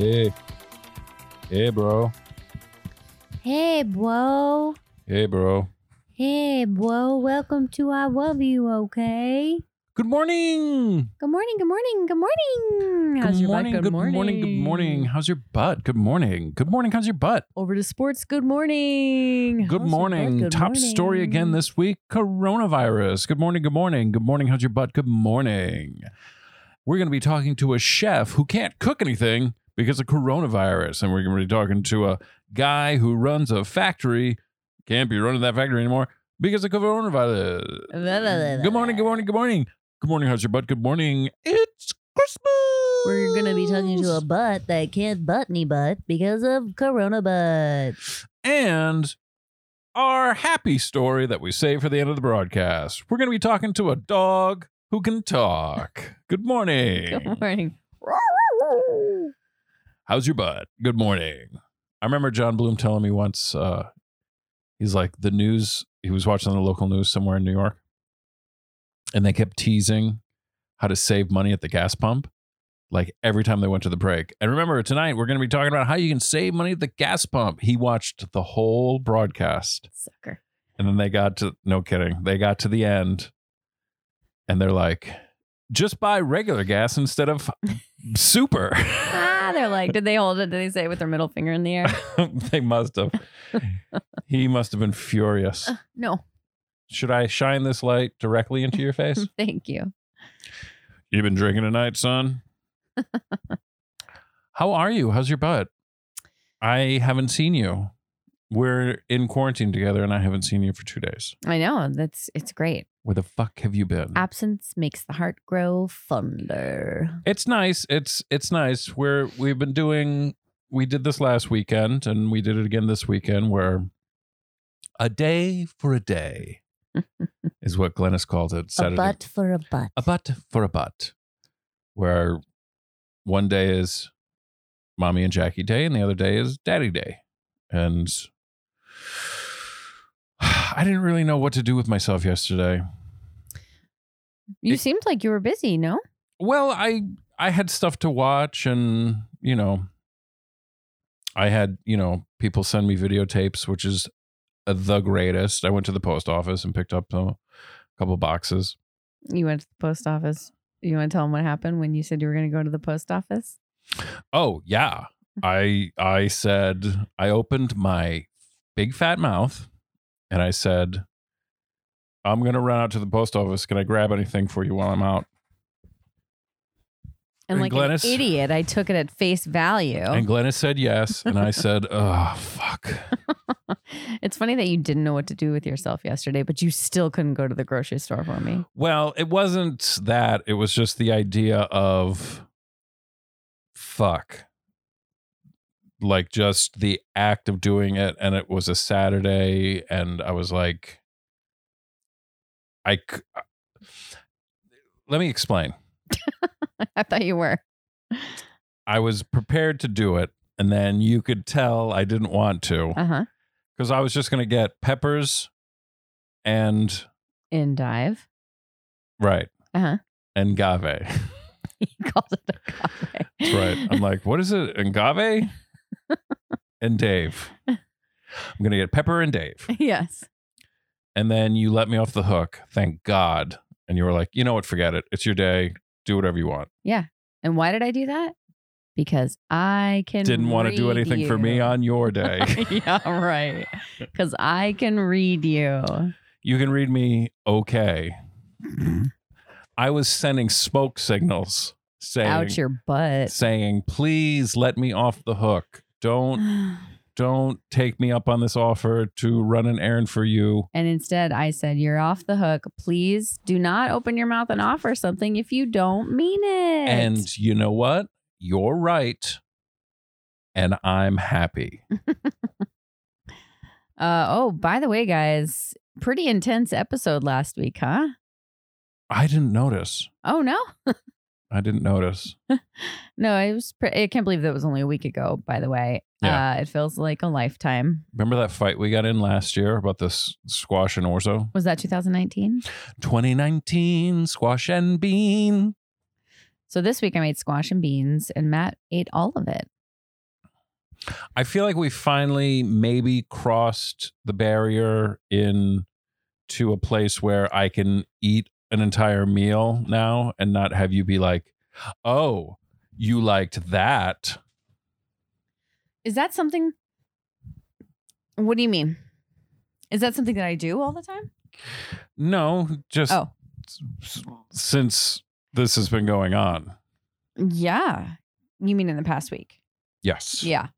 Hey. Hey, bro. Hey, bro. Hey, bro. Hey, bro. Welcome to I Love You, okay? Good morning. Good morning, good morning, good morning. Good How's your butt? morning. Good morning. Good morning. How's your butt? Good morning. Good morning. How's your butt? Over to sports. Good morning. Good How's morning. Good Top story again this week coronavirus. Good morning. Good morning. Good morning. How's your butt? Good morning. We're going to be talking to a chef who can't cook anything because of coronavirus. And we're going to be talking to a guy who runs a factory, can't be running that factory anymore because of coronavirus. Good morning. Good morning. Good morning. Good morning. How's your butt? Good morning. It's Christmas. We're going to be talking to a butt that can't butt any butt because of Corona butt. and our happy story that we save for the end of the broadcast. We're going to be talking to a dog who can talk. Good morning. Good morning. How's your butt? Good morning. I remember John Bloom telling me once, uh, he's like, the news, he was watching the local news somewhere in New York, and they kept teasing how to save money at the gas pump, like every time they went to the break. And remember, tonight we're going to be talking about how you can save money at the gas pump. He watched the whole broadcast, Sucker. and then they got to, no kidding, they got to the end, and they're like, just buy regular gas instead of super. They're like, did they hold it? Did they say it with their middle finger in the air? they must have. he must have been furious. Uh, no, Should I shine this light directly into your face? thank you. You've been drinking tonight, son? How are you? How's your butt? I haven't seen you. We're in quarantine together and I haven't seen you for two days. I know. That's it's great. Where the fuck have you been? Absence makes the heart grow fonder. It's nice. It's it's nice. We're we've been doing we did this last weekend and we did it again this weekend where a day for a day is what Glennis called it. A Saturday. butt for a butt. a butt for a butt. Where one day is mommy and Jackie day and the other day is daddy day. And I didn't really know what to do with myself yesterday. You It- seemed like you were busy, no? Well, I I had stuff to watch and, you know, I had, you know, people send me videotapes, which is uh, the greatest. I went to the post office and picked up a couple boxes. You went to the post office. You want to tell them what happened when you said you were going to go to the post office? Oh, yeah. I I said I opened my big fat mouth and I said I'm going to run out to the post office. Can I grab anything for you while I'm out? And And like Glennis- an idiot, I took it at face value. And Glennis said yes, and I said, "Oh, fuck." it's funny that you didn't know what to do with yourself yesterday, but you still couldn't go to the grocery store for me. Well, it wasn't that. It was just the idea of fuck. Like just the act of doing it. And it was a Saturday. And I was like, I. uh, Let me explain. I thought you were. I was prepared to do it. And then you could tell I didn't want to Uh huh. because I was just going to get peppers and, In dive. right, Uh huh. and gave. He called it a cafe. That's right. I'm like, what is it? Ngave and Dave. I'm gonna get Pepper and Dave. yes. And then you let me off the hook. Thank God. And you were like, you know what? Forget it. It's your day. Do whatever you want. Yeah. And why did I do that? Because I can. Didn't want to do read anything for me on your day. yeah, right. Because I can read you. you can read me okay. Mm-hmm. I was sending smoke signals saying Out your butt. saying, please let me off the hook. Don't don't take me up on this offer to run an errand for you. And instead, I said, You're off the hook. Please do not open your mouth and offer something if you don't mean it. And you know what? You're right. And I'm happy. uh, oh, by the way, guys, pretty intense episode last week, huh? I didn't notice. Oh, no. I didn't notice. No, it was, pre- I can't believe that was only a week ago, by the way. Yeah. Uh, it feels like a lifetime. Remember that fight we got in last year about this squash and orzo? Was that 2019? 2019 squash and bean. So this week I made squash and beans, and Matt ate all of it. I feel like we finally maybe crossed the barrier in to a place where I can eat an entire meal now and not have you be like, "Oh, you liked that." Is that something? What do you mean? Is that something that I do all the time? No, just Oh. s- since this has been going on. Yeah. You mean in the past week? Yes. Yeah.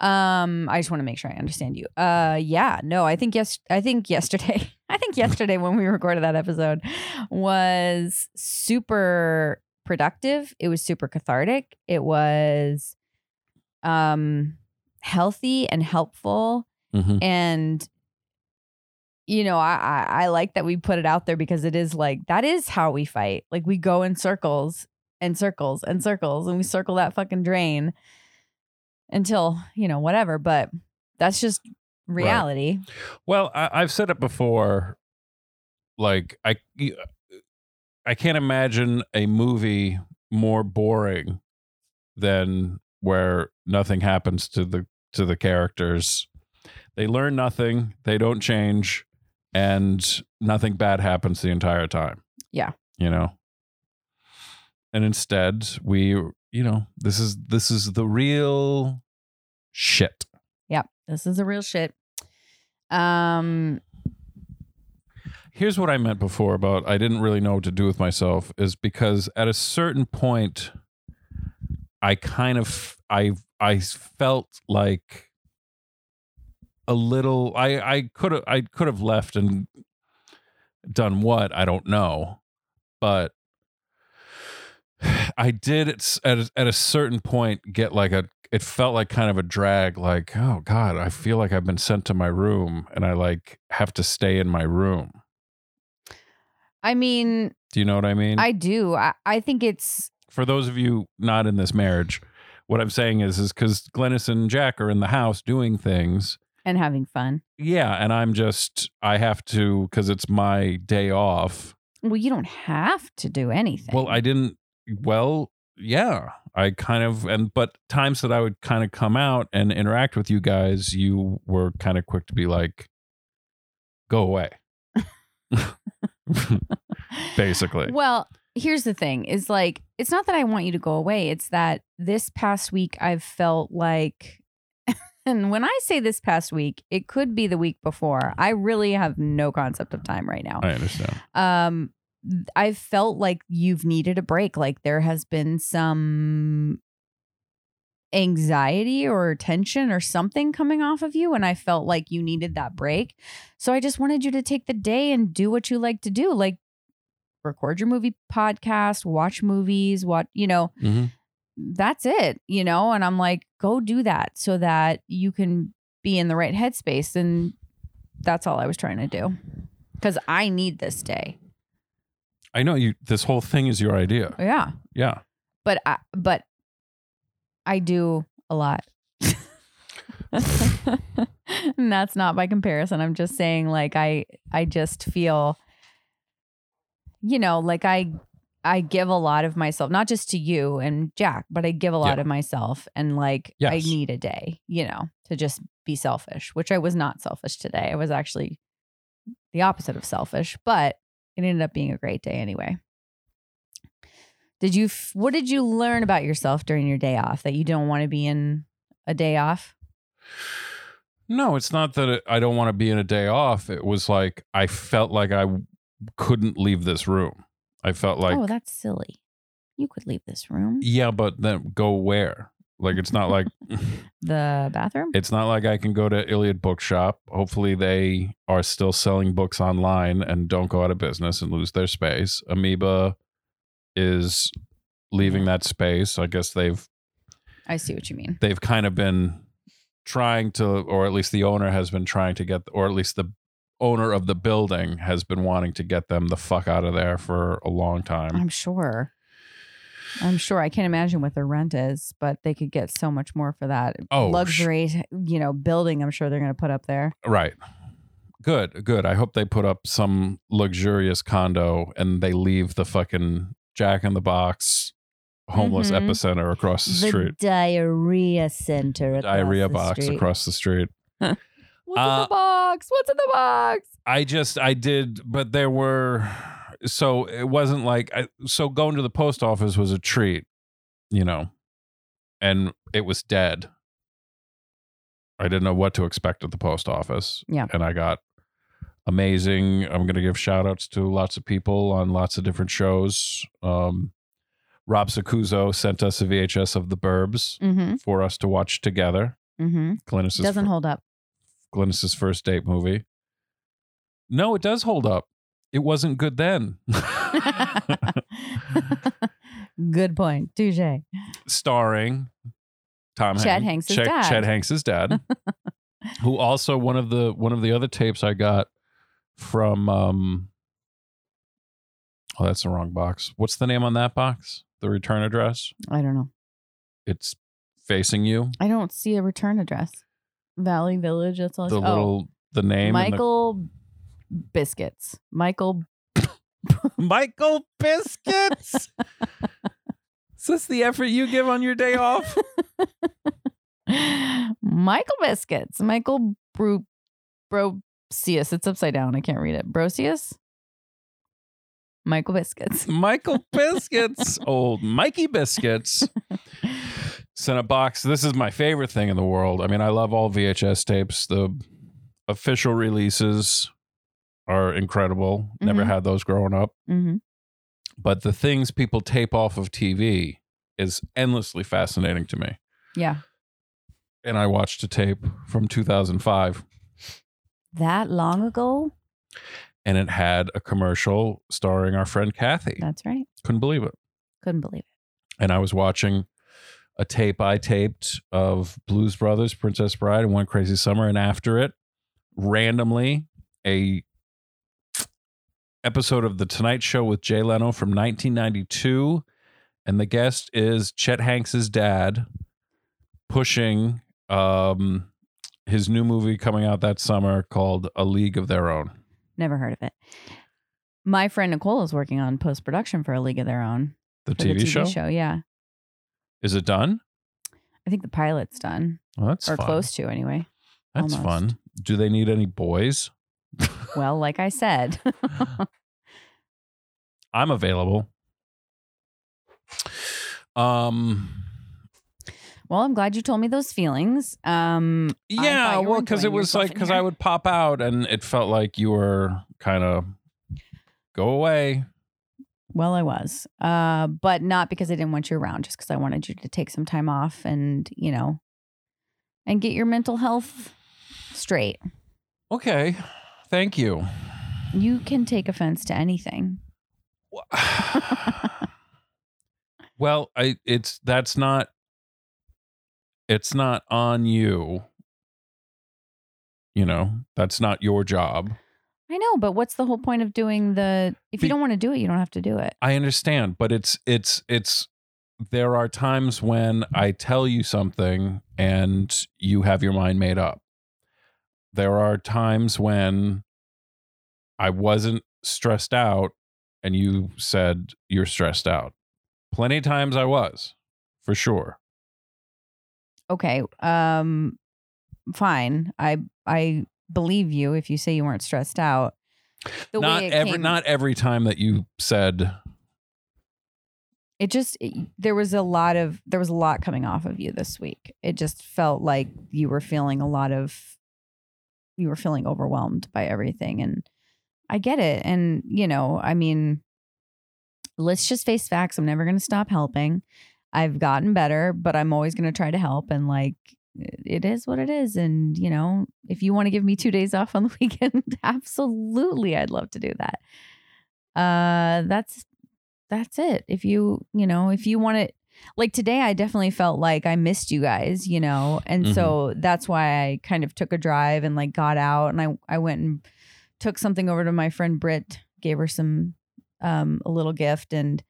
Um, I just want to make sure I understand you. Uh yeah, no, I think yes I think yesterday I think yesterday when we recorded that episode was super productive. It was super cathartic. It was um healthy and helpful Mhm. and you know I, I i like that we put it out there because it is like that is how we fight like we go in circles and circles and circles and we circle that fucking drain until you know whatever but that's just reality Well, I, I've said it before. Like I, I can't imagine a movie more boring than where nothing happens to the to the characters. They learn nothing. They don't change, and nothing bad happens the entire time. Yeah. you know. And instead, we, you know, this is this is the real shit. yep this is the real shit. Um here's what I meant before about I didn't really know what to do with myself is because at a certain point I kind of I I felt like a little I I could have I could have left and done what? I don't know. But I did at at a- at a certain point get like a it felt like kind of a drag like oh god I feel like I've been sent to my room and I like have to stay in my room i mean do you know what I mean? i do i, I think it's For those of you not in this marriage, what I'm saying is, is because Glennis and Jack are in the house doing things. and having fun Yeah, and I'm just, I have to because it's my day off. well you don't have to do anything Well, I didn't. Well, yeah, I kind of, and but times that I would kind of come out and interact with you guys, you were kind of quick to be like, "Go away." Basically, Well, here's the thing is like it's not that I want you to go away. It's that this past week I've felt like and when I say this past week, it could be the week before. I really have no concept of time right now. I understand. Um I've felt like you've needed a break. Like there has been some anxiety or tension or something coming off of you and I felt like you needed that break. So I just wanted you to take the day and do what you like to do. Like record your movie podcast, watch movies, what, you know, Mhm. that's it, you know, and I'm like go do that so that you can be in the right headspace and that's all I was trying to do. Cuz I need this day. I know you. This whole thing is your idea. Yeah. Yeah. but I, but I do a lot. and that's not by comparison. I'm just saying like I I just feel you know, like I I give a lot of myself, not just to you and Jack, but I give a lot Yeah. of myself and like I need a day, you know, to just be selfish, which I was not selfish today. I was actually the opposite of selfish, but it ended up being a great day anyway. Did you what did you learn about yourself during your day off that you don't want to be in a day off? No, it's not that I don't want to be in a day off. It was like I felt like I couldn't leave this room. I felt oh, like, oh, that's silly. You could leave this room. yeah, but then go where? Like it's not like The bathroom? it's not like I can go to Iliad Bookshop. Hopefully, they are still selling books online and don't go out of business and lose their space. Amoeba is leaving that space. I guess they've I see what you mean. they've kind of been trying to, or at least the owner has been trying to get, or at least the owner of the building has been wanting to get them the fuck out of there for a long time. I'm sure. I'm sure. I can't imagine what their rent is, but they could get so much more for that Oh, sh- luxury, you know, building. I'm sure they're going to put up there. Right. Good, good. I hope they put up some luxurious condo and they leave the fucking Jack in the Box homeless Mhm. epicenter across the, the street. diarrhea center. Diarrhea box street. across the street. What's in Uh, the box? What's in the box? I just I did, but there were so it wasn't like I, so going to the post office was a treat, you know, and it was dead. I didn't know what to expect at the post office. Yeah. and I got amazing. I'm going to give shout outs to lots of people on lots of different shows. Um, Rob Sacuzo sent us a VHS of The Burbs Mm-hmm. for us to watch together. Mm-hmm. Doesn't fir- hold up. Glennis's first date movie. No, it does hold up. It wasn't good then. Good point. Touche. Starring Tom Chad Hanks, Hanks' Chet, dad. Chet Hanks' dad, who also one of the one of the other tapes I got from. um Oh, that's the wrong box. What's the name on that box? The return address. I don't know. It's facing you. I don't see a return address. Valley Village. That's all. I The. Oh, little the name. Michael Biscuits. Michael. Michael Biscuits. Is this the effort you give on your day off? Michael Biscuits. Michael Bru Brosius. It's upside down. I can't read it. Brosius. Michael Biscuits. Michael Biscuits, old Mikey Biscuits. Sent a box. This is my favorite thing in the world. I mean, I love all VHS tapes. The official releases are incredible. Never Mhm. had those growing up. hmm But the things people tape off of TV is endlessly fascinating to me. Yeah. And I watched a tape from 2005 That long ago? and it had a commercial starring our friend Kathy. That's right. Couldn't believe it. Couldn't believe it. and I was watching a tape I taped of Blues Brothers, Princess Bride, and One Crazy Summer, and after it, randomly a episode of The Tonight Show with Jay Leno from 1992, and the guest is Chet Hanks's dad, pushing um, his new movie coming out that summer called A League of Their Own. Never heard of it. My friend Nicole is working on post production for A League of Their Own. The TV, the TV show? show, yeah. Is it done? I think the pilot's done. Well, that's or fun. close to anyway. That's almost. fun. Do they need any boys? Well, like I said. I'm available. Um well, I'm glad you told me those feelings. Um yeah, thought you were well cuz it was like cuz. I would pop out and it felt like you were kind of go away. Well, I was. Uh, but not because I didn't want you around, just because I wanted you to take some time off and, you know, and get your mental health straight. Okay. Thank you. You can take offense to anything. well, I it's that's not it's not on you. You know, that's not your job. I know, but what's the whole point of doing the if Be- you don't want to do it, you don't have to do it. I understand, but it's it's it's there are times when I tell you something and you have your mind made up. There are times when I wasn't stressed out and you said you're stressed out. Plenty of times I was, for sure. Okay. Um fine. I I believe you if you say you weren't stressed out. The not every came, not every time that you said it just it- there was a lot of there was a lot coming off of you this week it just felt like you were feeling a lot of you were feeling overwhelmed by everything and i get it and you know i mean let's just face facts i'm never going to stop helping i've gotten better but i'm always going to try to help and like it is what it is and you know if you want to give me two days off on the weekend absolutely i'd love to do that uh that's that's it. If you, you know, if you want to, like today, I definitely felt like I missed you guys, you know, and so that's why I kind of took a drive and like got out and I, I went and took something over to my friend Britt, gave her some, um, a little gift and,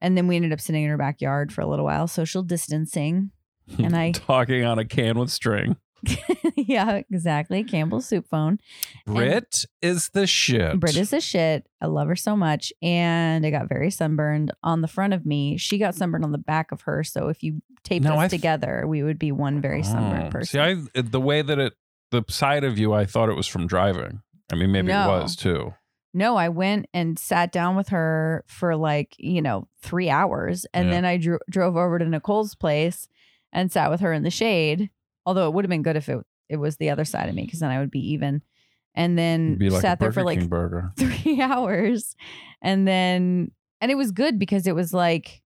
and then we ended up sitting in her backyard for a little while, social distancing. And I- talking on a can with string. yeah, exactly. Campbell's soup phone. Brit is the shit. Brit is the shit. I love her so much. And I got very sunburned on the front of me. She got sunburned on the back of her. So if you taped No, us th- together, we would be one very oh, sunburned Oh. person. See, I the way that it the side of you, I thought it was from driving. I mean, maybe No. it was too. No, I went and sat down with her for like, you know, three hours. And Yeah. then I dro- drove over to Nicole's place and sat with her in the shade. Although it would have been good if it, it was the other side of me because then I would be even. And then like sat there for like King burger. three hours. And then, and it was good because it was like,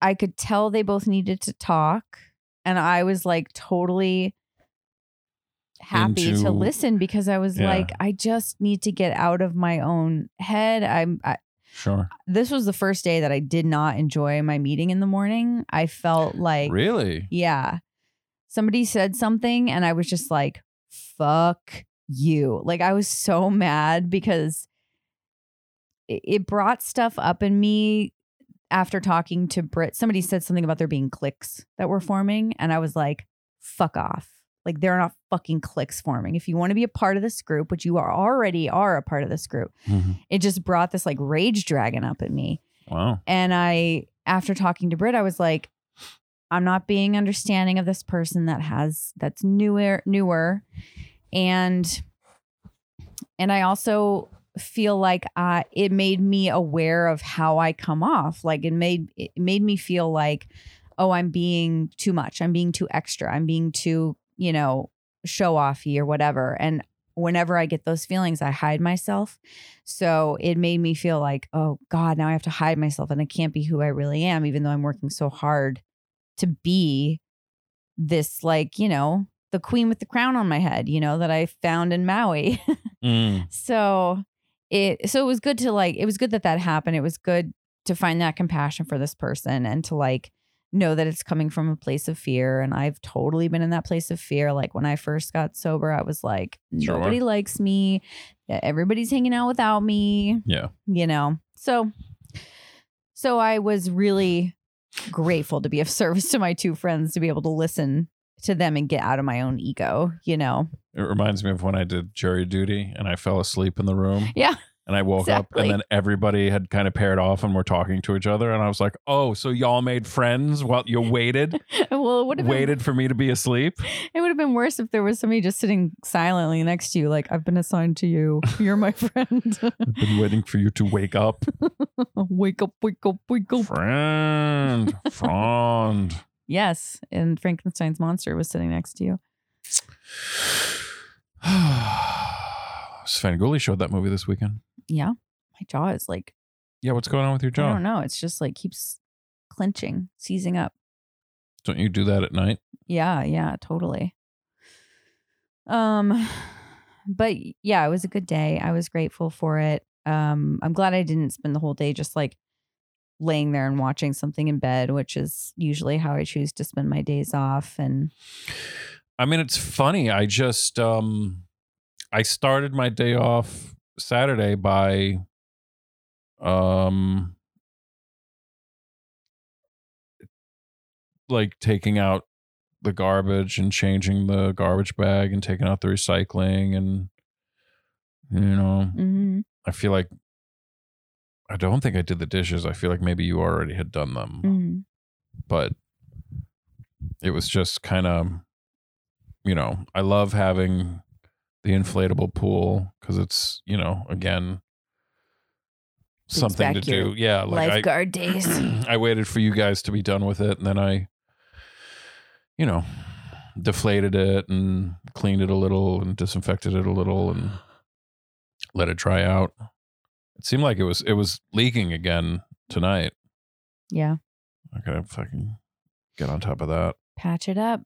I could tell they both needed to talk. And I was like totally happy Into- to listen because I was Yeah. like, I just need to get out of my own head. I'm, I, Sure. this was the first day that I did not enjoy my meeting in the morning. I felt like, really? yeah. Somebody said something and I was just like, fuck you. Like I was so mad because it, it brought stuff up in me after talking to Brit. Somebody said something about there being cliques that were forming. And I was like, fuck off. Like there are not fucking cliques forming. If you want to be a part of this group, which you are already are a part of this group, Mhm. it just brought this like rage dragon up in me. Wow. And I, after talking to Britt, I was like, I'm not being understanding of this person that has that's newer, newer, and and I also feel like uh, it made me aware of how I come off. Like it made it made me feel like, oh, I'm being too much. I'm being too extra. I'm being too, you know, show offy or whatever. And whenever I get those feelings, I hide myself. So it made me feel like, oh God, now I have to hide myself and I can't be who I really am, even though I'm working so hard to be this, like, you know, the queen with the crown on my head, you know, that I found in Maui. Mm. so it, so it was good to like, it was good that that happened. It was good to find that compassion for this person and to like know that it's coming from a place of fear. And I've totally been in that place of fear. Like when I first got sober, I was like, Sure. nobody likes me. Everybody's hanging out without me Yeah. you know so so i was really grateful to be of service to my two friends to be able to listen to them and get out of my own ego you know It reminds me of when I did jury duty and I fell asleep in the room. Yeah, And I woke up and then everybody had kind of paired off and were talking to each other. And I was like, oh, so y'all made friends while you waited, well it would have been, waited for me to be asleep? it would have been worse if there was somebody just sitting silently next to you like i've been assigned to you you're my friend I've been waiting for you to wake up. wake up wake up wake up Friend, friend. yes and frankenstein's monster was sitting next to you Svengoolie showed that movie this weekend. yeah my jaw is like Yeah, what's going on with your jaw? i don't know it's just like keeps clenching seizing up Don't you do that at night? Yeah, yeah, totally. Um but yeah, it was a good day. I was grateful for it. Um I'm glad I didn't spend the whole day just like laying there and watching something in bed, which is usually how I choose to spend my days off and I mean, it's funny. I just um I started my day off Saturday by um like taking out the garbage and changing the garbage bag and taking out the recycling and you know, mhm, I feel like I don't think I did the dishes. I feel like maybe you already had done them. mhm. but it was just kind of you know i love having the inflatable pool because it's you know again something to do yeah like I, lifeguard days. I waited for you guys to be done with it and then i you know deflated it and cleaned it a little and disinfected it a little and let it dry out it seemed like it was it was leaking again tonight yeah. i gotta fucking get on top of that Patch it up.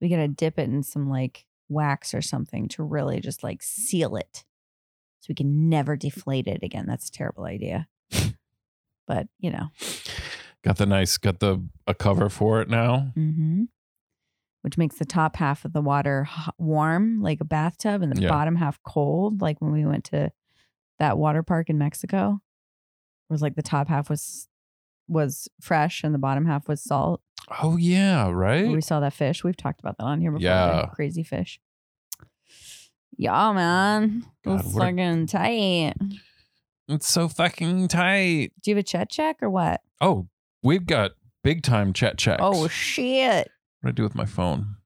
We got to dip it in some like wax or something to really just like seal it. So we can never deflate it again. That's a terrible idea. but, you know. Got the nice, got the a cover for it now. hmm Which makes the top half of the water warm, like a bathtub, and the Yeah. bottom half cold, like when we went to that water park in Mexico. Where it was like the top half was was fresh and the bottom half was salt. Oh yeah, right. We saw that fish. We've talked about that on here before. Yeah. Crazy fish. Yeah, man. God, It's what a- fucking tight. It's so fucking tight. Do you have a chet check or what? Oh, we've got big time chat oh, checks. Oh shit. What do I do with my phone?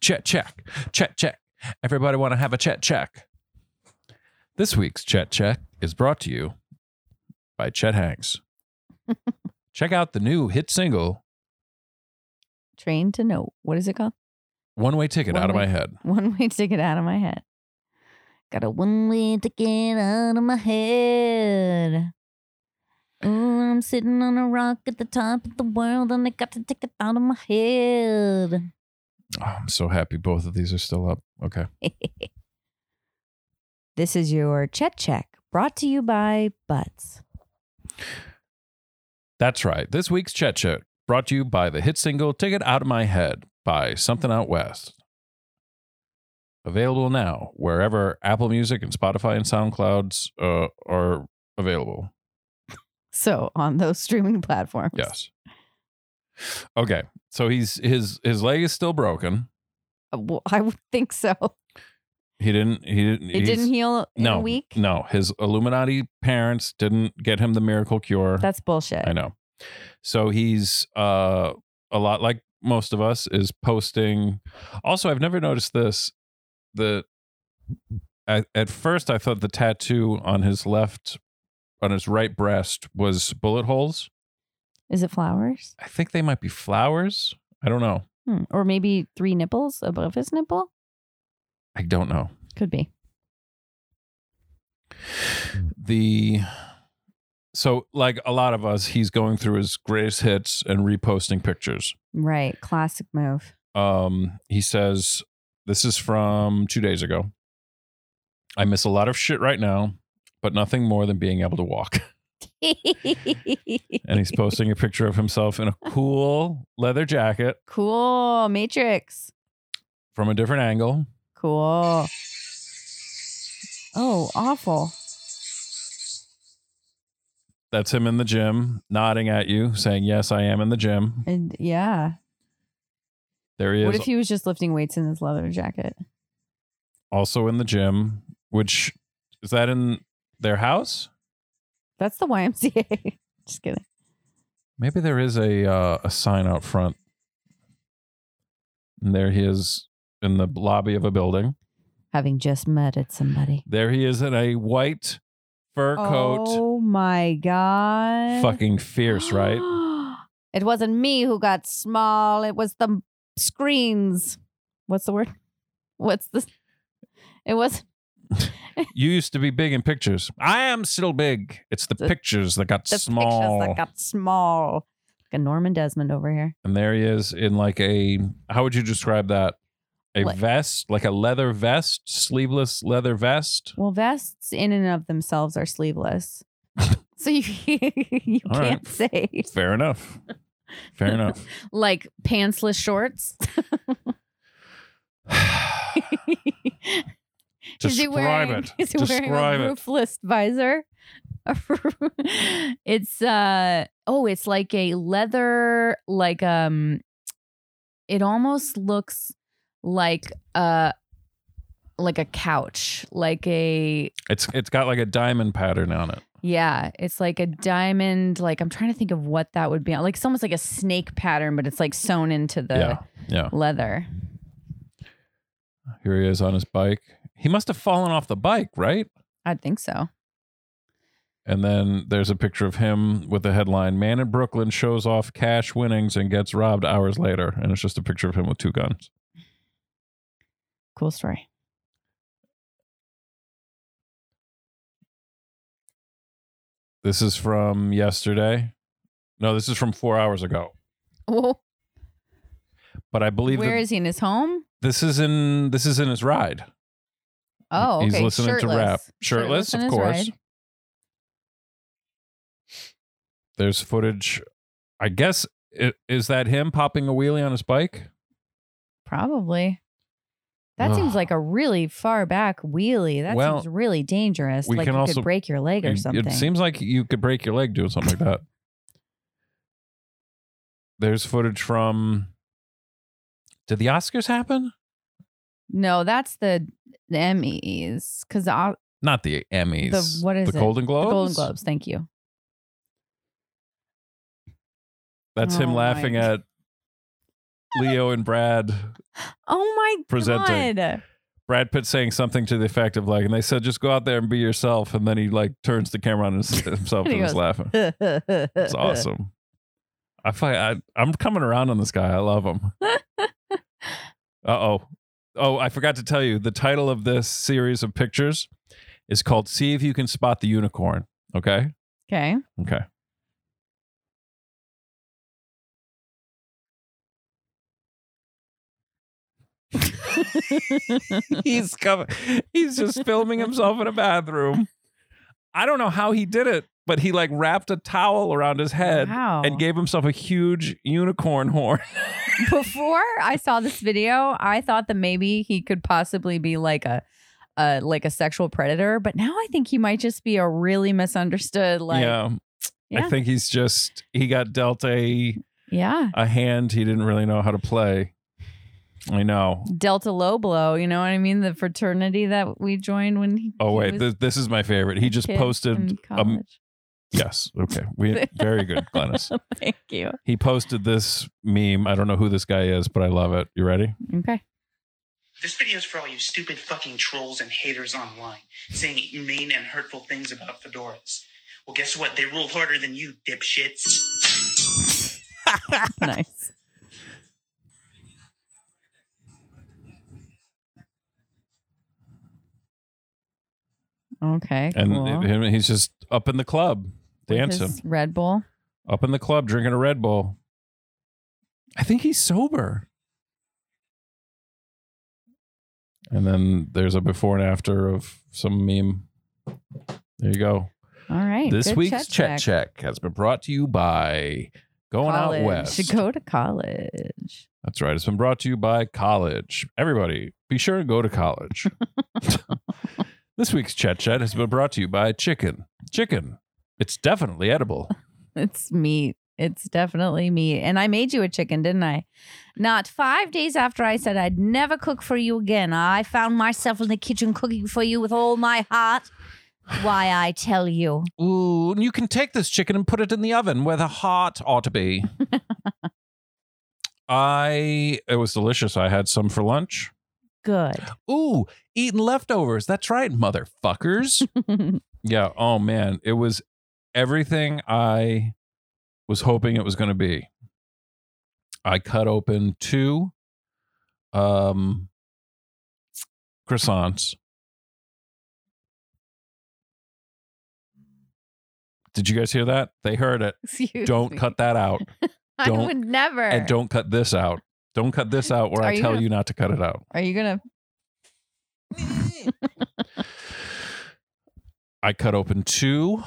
Chat check. Chat check. Everybody want to have a chat check. This week's chat check is brought to you by Chet Hanks. Check out the new hit single, Train to know. What is it called? One Way Ticket One Out of Way- My Head. One way ticket out of my head. Got a one way ticket out of my head. Oh, I'm sitting on a rock at the top of the world and I got the ticket out of my head. Oh, I'm so happy both of these are still up. Okay. this is your Chet Check brought to you by Butts. That's right. This week's Chet Chet brought to you by the hit single Ticket Out of My Head by Something Out West. Available now wherever Apple Music and Spotify and SoundClouds uh, are available. So on those streaming platforms. Yes. Okay. So he's his his leg is still broken. Uh, Well, I would think so. He didn't he didn't It didn't heal in no, a week. No, his Illuminati parents didn't get him the miracle cure. That's bullshit. I know. So he's uh a lot like most of us is posting. Also, I've never noticed this. The at, at first I thought the tattoo on his left on his right breast was bullet holes. Is it flowers? I think they might be flowers. I don't know. Hmm. Or maybe three nipples above his nipple? I don't know. Could be. The so like a lot of us, he's going through his greatest hits and reposting pictures. Right. Classic move. Um, he says, This is from two days ago. I miss a lot of shit right now, but nothing more than being able to walk. and he's posting a picture of himself in a cool leather jacket cool. Matrix. from a different angle. Cool. Oh, awful. That's him in the gym, nodding at you, saying, Yes, I am in the gym. And yeah. There he is. What if he was just lifting weights in his leather jacket? also in the gym, which is that in their house? That's the YMCA. just kidding. Maybe there is a uh, a sign out front. And there he is in the lobby of a building. Having just murdered somebody. There he is in a white fur coat. Oh my god. Fucking fierce, right? it wasn't me who got small. It was the screens. What's the word? What's the? It was You used to be big in pictures. I am still big. It's the, The- pictures that got the small. pictures that got small. Like a Norman Desmond over here. and there he is in like a how would you describe that? A Like- vest, like a leather vest, sleeveless leather vest. Well, vests in and of themselves are sleeveless, so you you All right. can't say Fair enough. Fair enough. like pantsless shorts. Is he Describe wearing, it. Is he wearing Describe a it. roofless visor? it's uh oh, it's like a leather, like um, it almost looks like a like a couch, like a It's it's got like a diamond pattern on it. yeah, it's like a diamond. Like I'm trying to think of what that would be. Like it's almost like a snake pattern, but it's like sewn into the yeah. Yeah. leather. Here he is on his bike. He must have fallen off the bike, right? I'd think so. And then there's a picture of him with the headline Man in Brooklyn shows off cash winnings and gets robbed hours later. And it's just a picture of him with two guns. Cool story. This is from yesterday. No, this is from four hours ago. Oh, But I believe where that is he in his home? this is in this is in his ride. Oh, okay. He's listening to rap. Shirtless. Shirtless, of course. ride. There's footage. I guess is that him popping a wheelie on his bike? Probably. That Ugh. seems like a really far back wheelie. That Well, seems really dangerous. we like can you also- could break your leg or something. It seems like you could break your leg doing something like that. there's footage from. Did the Oscars happen? No, that's the, the Emmys because the, Not the Emmys. the what is the it? Golden The Globes. Golden Globes. Thank you. That's Oh him my laughing at Leo and Brad. Oh my Presenting. god! Brad Pitt saying something to the effect of like, and they said, just go out there and be yourself. And then he like turns the camera on himself And and, is laughing. It's awesome. I find I, I'm coming around on this guy. I love him. uh oh. Oh, I forgot to tell you the title of this series of pictures is called "See If You Can Spot the Unicorn." Okay. Okay. Okay. he's coming. He's just filming himself in a bathroom. I don't know how he did it, but he like wrapped a towel around his head wow. and gave himself a huge unicorn horn. Before I saw this video, I thought that maybe he could possibly be like a, uh, like a sexual predator, but now I think he might just be a really misunderstood. Like, yeah, yeah. yeah, I think he's just he got dealt a yeah. a hand he didn't really know how to play. I know. Delta low blow. You know what I mean? The fraternity that we joined when he. Oh he wait, was this, this is my favorite. He just posted um, yes, okay. We very good, Glennis. Thank you. He posted this meme. I don't know who this guy is, but I love it. You ready? Okay. This video is for all you stupid fucking trolls and haters online saying mean and hurtful things about fedoras. Well, guess what? They rule harder than you, dipshits. nice. Okay. And cool. him, he's just up in the club dancing, his Red Bull. up in the club drinking a Red Bull. I think he's sober. And then there's a before and after of some meme. There you go. All right. this good week's check Check has been brought to you by Going college. Out West. Should go to college. That's right. It's been brought to you by college. Everybody, be sure to go to college. this week's Chet Chat has been brought to you by Chicken. Chicken. It's definitely edible. It's meat. It's definitely meat. And I made you a chicken, didn't I? Not five days after I said I'd never cook for you again, I found myself in the kitchen cooking for you with all my heart. Why I tell you. Ooh, and you can take this chicken and put it in the oven where the heart ought to be. I it was delicious. I had some for lunch. Good. Ooh, eating leftovers. That's right, motherfuckers. yeah. Oh man, it was everything I was hoping it was going to be. I cut open two um croissants. Did you guys hear that? They heard it. Excuse Don't me. cut that out. I don't- would never. And don't cut this out. Don't cut this out where Are I you tell gonna- you not to cut it out. Are you gonna? I cut open two.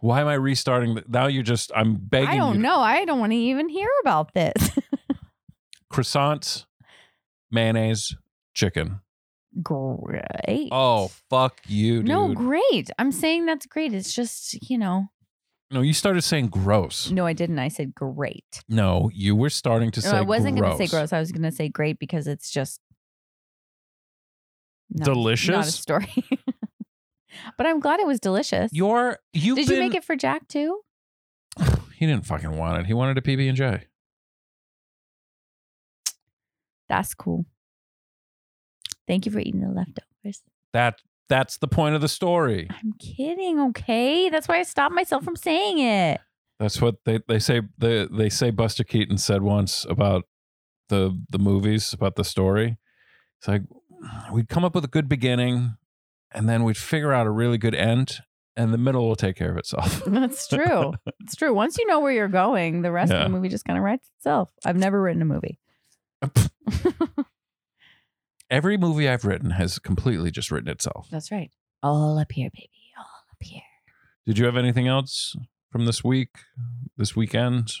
Why am I restarting? th- Now you're just, I'm begging I don't you. know. I don't want to even hear about this. Croissants, mayonnaise, chicken. great. Oh, fuck you, dude. no, great. I'm saying that's great. It's just you know. No, you started saying gross. No, I didn't. I said great. No, you were starting to No, say I wasn't going to say gross. I was going to say great because it's just not, Delicious? Not a story. but I'm glad it was delicious. You're, you've Did been, you make it for Jack too? He didn't fucking want it. He wanted a PB and J. That's cool. Thank you for eating the leftovers. That that's the point of the story. I'm kidding, okay? That's why I stopped myself from saying it. That's what they, they say. They, they say Buster Keaton said once about the the movies about the story. It's like we'd come up with a good beginning, and then we'd figure out a really good end, and the middle will take care of itself. That's true. it's true. Once you know where you're going, the rest Yeah. of the movie just kind of writes itself. I've never written a movie. Every movie I've written has completely just written itself. That's right. All up here, baby. All up here. Did you have anything else from this week, this weekend?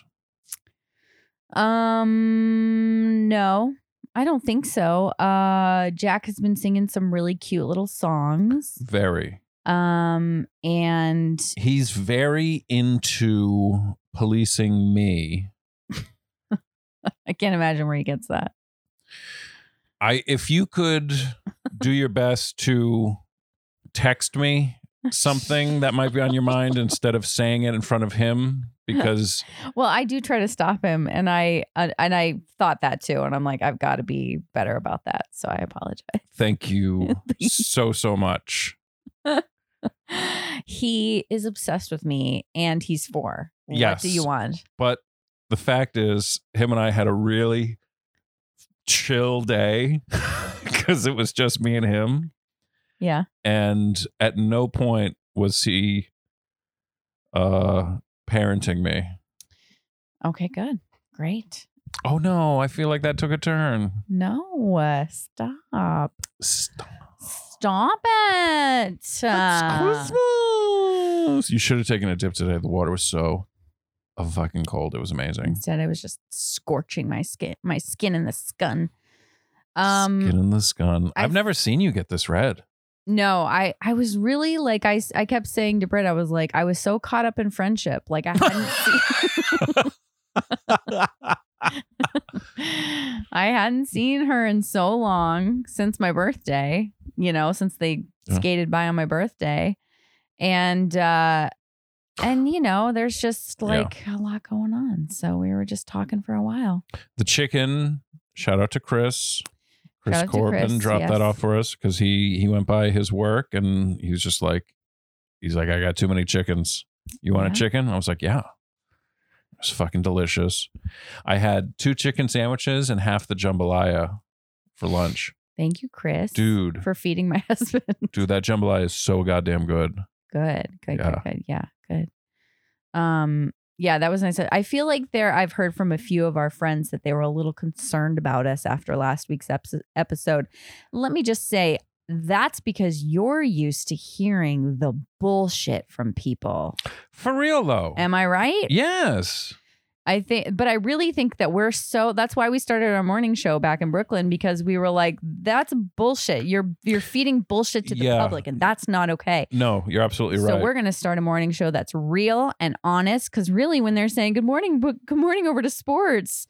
Um, no, I don't think so. Uh, Jack has been singing some really cute little songs. Very. Um, and He's very into policing me I can't imagine where he gets that. I if you could do your best to text me something that might be on your mind instead of saying it in front of him because Well, I do try to stop him, and I uh, and I thought that too, and I'm like, I've got to be better about that. So I apologize. thank you so so much. he is obsessed with me, and he's four. What Yes. do you want? But the fact is him and I had a really chill day because it was just me and him Yeah. and at no point was he uh parenting me. Okay. Good. Great. Oh no, I feel like that took a turn. No. Uh, stop. Stop. Stop it. It's Uh, Christmas. You should have taken a dip today. The water was so uh, fucking cold. It was amazing. Instead, I was just scorching my skin, my skin in the scun. Um, Skin in the scun. I've I've- never seen you get this red. no, I, I was really like, I I kept saying to Britt, I was like, I was so caught up in friendship. Like I hadn't seen, I hadn't seen her in so long since my birthday, you know, since they Yeah. skated by on my birthday. And, uh, and you know, there's just Yeah. like a lot going on. So we were just talking for a while. the chicken. Shout out to Chris. Chris Corbin Chris, dropped that off for us because he he went by his work and he was just like, he's like, I got too many chickens. You want Yeah. a chicken? I was like, yeah. It was fucking delicious. I had two chicken sandwiches and half the jambalaya for lunch. Thank you, Chris. Dude, For feeding my husband. dude, that jambalaya is so goddamn good. Good. Good. Yeah. Good. Good. Yeah. Good. Um, yeah, that was nice. I feel like there I've heard from a few of our friends that they were a little concerned about us after last week's episode. Let me just say that's because you're used to hearing the bullshit from people. For real though. Am I right? yes. I think, but I really think that we're so. That's why we started our morning show back in Brooklyn because we were like, "That's bullshit. You're you're feeding bullshit to the Yeah. public, and that's not okay." No, you're absolutely right. So we're gonna start a morning show that's real and honest. Because really, when they're saying "Good morning," but good morning over to sports,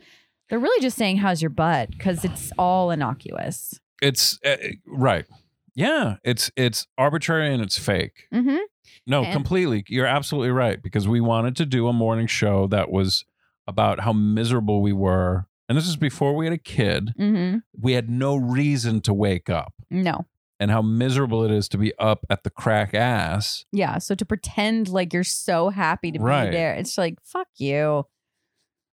they're really just saying "How's your butt?" Because it's all innocuous. it's uh, right. Yeah, it's it's arbitrary and it's fake. Mm-hmm. No, And- completely. You're absolutely right because we wanted to do a morning show that was about how miserable we were. And this is before we had a kid. Mm-hmm. We had no reason to wake up No. and how miserable it is to be up at the crack ass. Yeah. So to pretend like you're so happy to Right. be there, it's like, fuck you.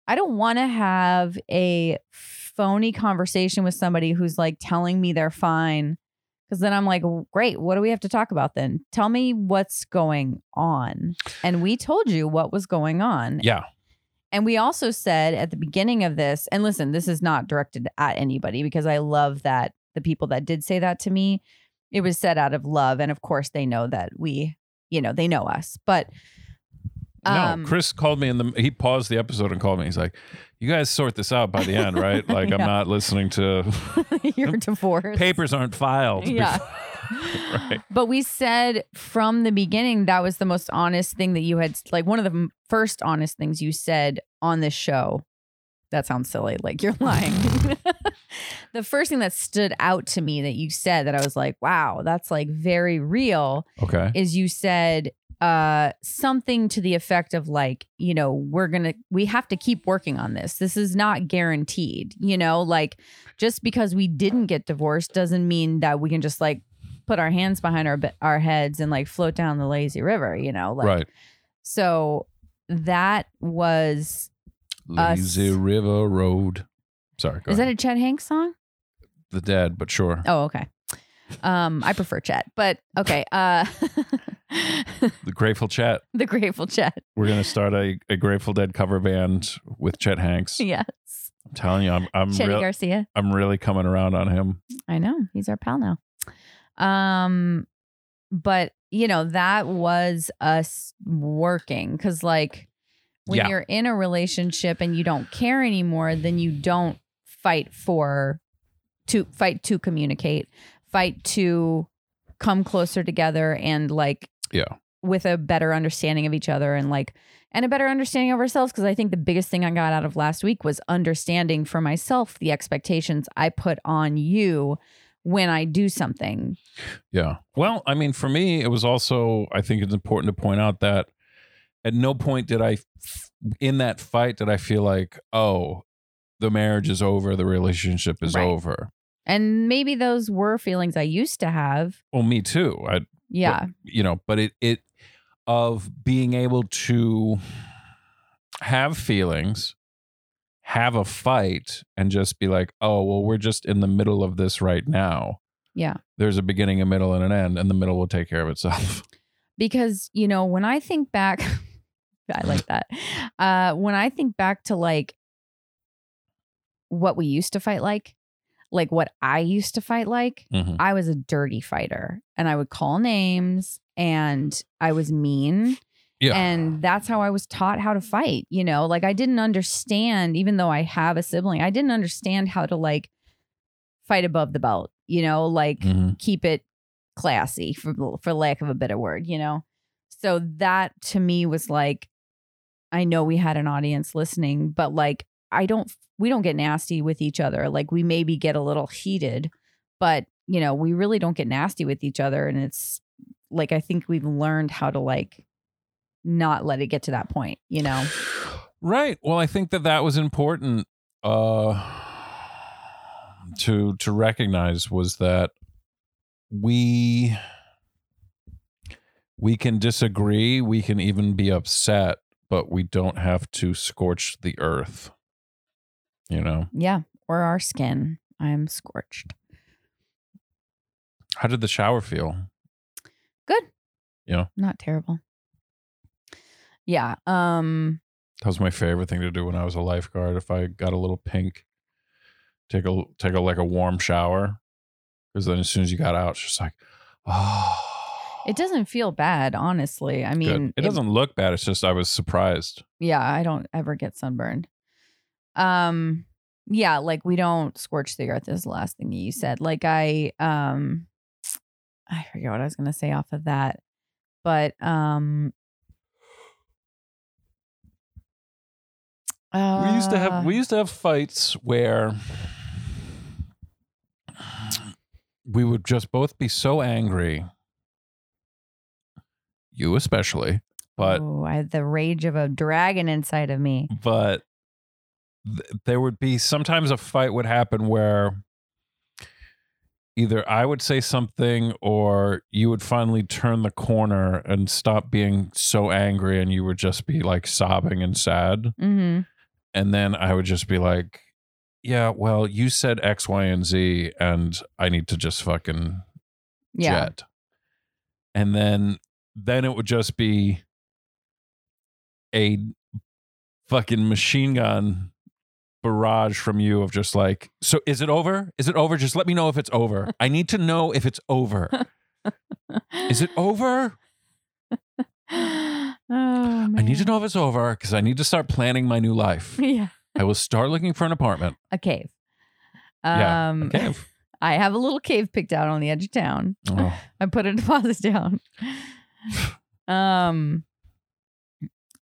I don't want to have a phony conversation with somebody who's like telling me they're fine. Cause then I'm like, great, what do we have to talk about then? Tell me what's going on. And we told you what was going on. Yeah. And we also said at the beginning of this, and listen, this is not directed at anybody because I love that the people that did say that to me, it was said out of love. And of course, they know that we, you know, they know us. But um, no, Chris called me in the he paused the episode and called me. He's like, You guys sort this out by the end, right? Like I'm not listening to you're divorced. papers aren't filed. Yeah. right. But we said from the beginning that was the most honest thing that you had, like one of the first honest things you said on this show. That sounds silly, like you're lying. the first thing that stood out to me that you said that I was like, wow, that's like very real Okay. is you said uh something to the effect of like you know we're gonna we have to keep working on this this is not guaranteed you know like just because we didn't get divorced doesn't mean that we can just like put our hands behind our our heads and like float down the lazy river you know like right. so that was us- Lazy River Road. Sorry. Is ahead. that a Chet Hanks song the dead, but sure. oh okay um i prefer Chet but okay uh The Grateful Chet. the grateful Chet We're gonna start a, a Grateful Dead cover band with Chet Hanks. yes I'm telling you, I'm I'm Chetty real, Garcia I'm really coming around on him. I know he's our pal now. Um, but you know that was us working because like when Yeah. you're in a relationship and you don't care anymore, then you don't fight for to fight to communicate, fight to come closer together and like Yeah. with a better understanding of each other and like and a better understanding of ourselves because I think the biggest thing I got out of last week was understanding for myself the expectations I put on you when I do something. Yeah. Well, I mean, for me, it was also, I think it's important to point out that at no point did I, in that fight, did I feel like, oh, the marriage is over, the relationship is Right. over. And maybe those were feelings I used to have. Well, me too. I, Yeah. you know, but it, it, of being able to have feelings, have a fight, and just be like, oh, well, we're just in the middle of this right now. Yeah. There's a beginning, a middle, and an end, and the middle will take care of itself. because you know when i think back i like that uh when i think back to like what we used to fight like like what i used to fight like Mhm. i was a dirty fighter and i would call names and i was mean Yeah. and that's how i was taught how to fight you know like i didn't understand even though i have a sibling i didn't understand how to like fight above the belt you know like Mhm. keep it classy for for lack of a better word, you know. So that to me was like I know we had an audience listening, but like I don't we don't get nasty with each other. Like we maybe get a little heated, but you know, we really don't get nasty with each other and it's like I think we've learned how to like not let it get to that point, you know. Right. Well, I think that that was important uh to to recognize was that we we can disagree, we can even be upset, but we don't have to scorch the earth. You know. Yeah, or our skin. I'm scorched. How did the shower feel? Good. Yeah. Not terrible. Yeah, um That was my favorite thing to do when I was a lifeguard. If I got a little pink, take a take a like a warm shower, because then as soon as you got out, it's just like, oh, It doesn't feel bad, honestly. I mean, it doesn't look bad. It's just I was surprised. yeah, I don't ever get sunburned. Um, yeah, like we don't scorch the earth is the last thing you said. Like I, um, I forget what I was gonna say off of that, but um, we used to uh, have we used to have fights where we would just both be so angry. You especially, but oh, I had the rage of a dragon inside of me. but th- there would be sometimes a fight would happen where either I would say something or you would finally turn the corner and stop being so angry and you would just be like sobbing and sad Mm-hmm. And then I would just be like yeah well you said x y and z and I need to just fucking Yeah. jet. And then then it would just be a fucking machine gun barrage from you of just like so is it over? Is it over? Just let me know if it's over. I need to know if it's over. Is it over oh, i need to know if it's over because i need to start planning my new life. Yeah, i will start looking for an apartment. A cave. Yeah, Um, okay I have a little cave picked out on the edge of town. oh, I put a deposit down. um,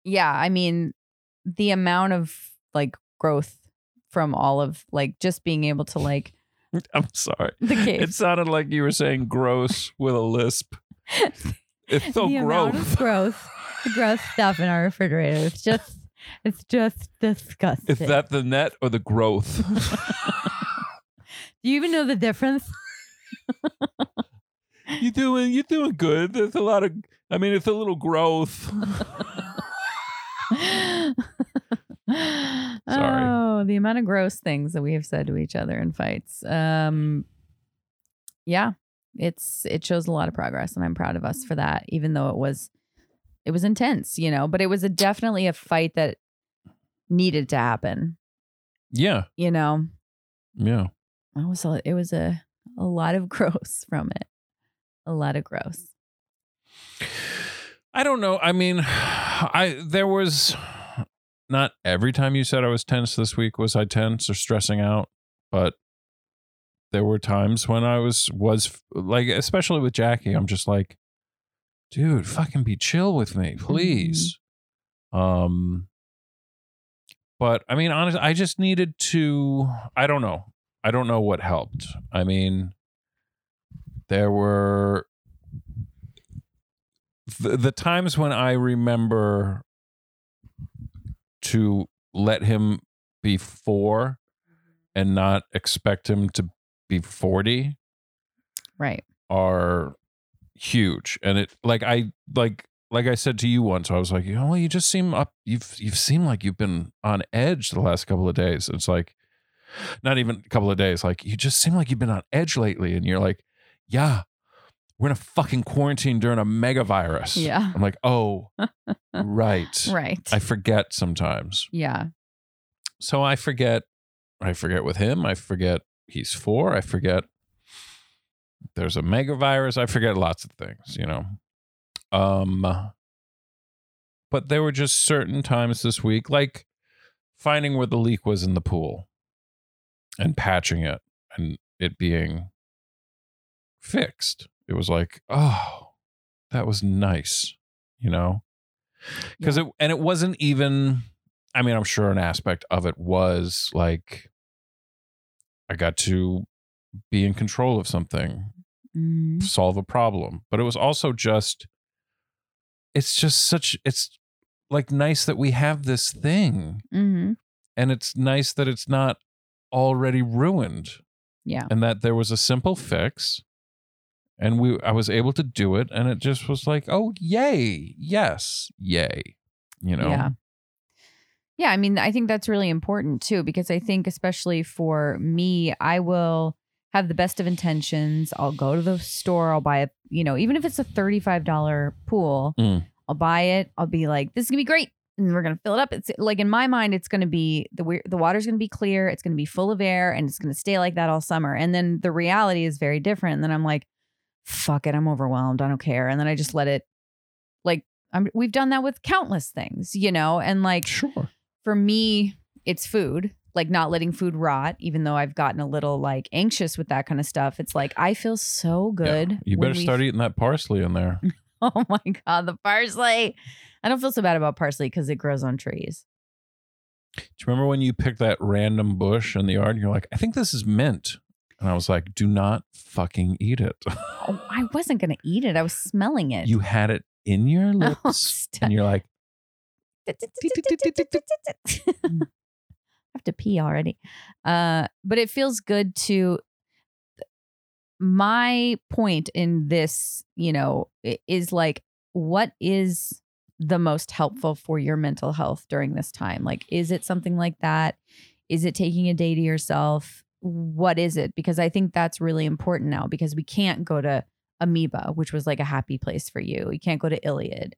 yeah, I mean, the amount of like growth from all of like just being able to like i'm sorry. the cave. it sounded like you were saying gross with a lisp. It's so the amount of gross. growth, gross stuff in our refrigerator. It's just, it's just disgusting. is that the net or the growth Do you even know the difference? You doing you doing good. There's a lot of I mean it's a little growth. Sorry. Oh, the amount of gross things that we have said to each other in fights. Um yeah, it's it shows a lot of progress and I'm proud of us for that even though it was it was intense, you know, but it was a definitely a fight that needed to happen, Yeah. you know. Yeah. It was a, it was a a lot of gross from it. A lot of gross. I don't know. I mean I there was not every time you said I was tense this week was I tense or stressing out, but there were times when I was was like especially with Jackie, I'm just like dude, fucking be chill with me, please. Um, but I mean, honestly, I just needed to. I don't know. I don't know what helped. I mean, there were the, the times when I remember to let him be four and not expect him to be 40 Right. are huge and it like i like like i said to you once i was like you know you just seem up you've you've seemed like you've been on edge the last couple of days it's like not even a couple of days like you just seem like you've been on edge lately and you're like yeah we're in a fucking quarantine during a mega virus Yeah. i'm like oh right Right. i forget sometimes yeah. so I forget I forget with him. I forget he's four. I forget there's a mega virus. I forget lots of things, you know. Um but there were just certain times this week, like finding where the leak was in the pool and patching it and it being fixed. It was like, oh, that was nice, you know? Because it and it wasn't even I mean, I'm sure an aspect of it was like I got to be in control of something, Mhm. solve a problem. But it was also just it's just such it's like nice that we have this thing Mhm. and it's nice that it's not already ruined Yeah. and that there was a simple fix and we I was able to do it and it just was like, "Oh, yay. Yes. Yay." You know. Yeah. Yeah, I mean, I think that's really important too, because I think, especially for me, I will have the best of intentions. I'll go to the store, I'll buy a, you know, even if it's a $35 pool, Mm. I'll buy it. I'll be like, this is gonna be great. And we're gonna fill it up. It's like in my mind, it's gonna be the we- the water's gonna be clear, it's gonna be full of air, and it's gonna stay like that all summer. And then the reality is very different. And then I'm like, fuck it, I'm overwhelmed. I don't care. And then I just let it like I'm, we've done that with countless things, you know, and like Sure. for me, it's food, like not letting food rot, even though I've gotten a little like anxious with that kind of stuff. It's like I feel so good. Yeah. You better start eating that parsley in there. Oh my God, the parsley. I don't feel so bad about parsley because it grows on trees. Do you remember when you picked that random bush in the yard and you're like, I think this is mint? And I was like, do not fucking eat it. Oh, I wasn't going to eat it. I was smelling it. you had it in your Oh, lips. stop. and you're like, I have to pee already. Uh, but it feels good to. My point in this, you know, is like, what is the most helpful for your mental health during this time? Like, is it something like that? Is it taking a day to yourself? What is it? Because I think that's really important now because we can't go to Amoeba, which was like a happy place for you. You can't go to Iliad.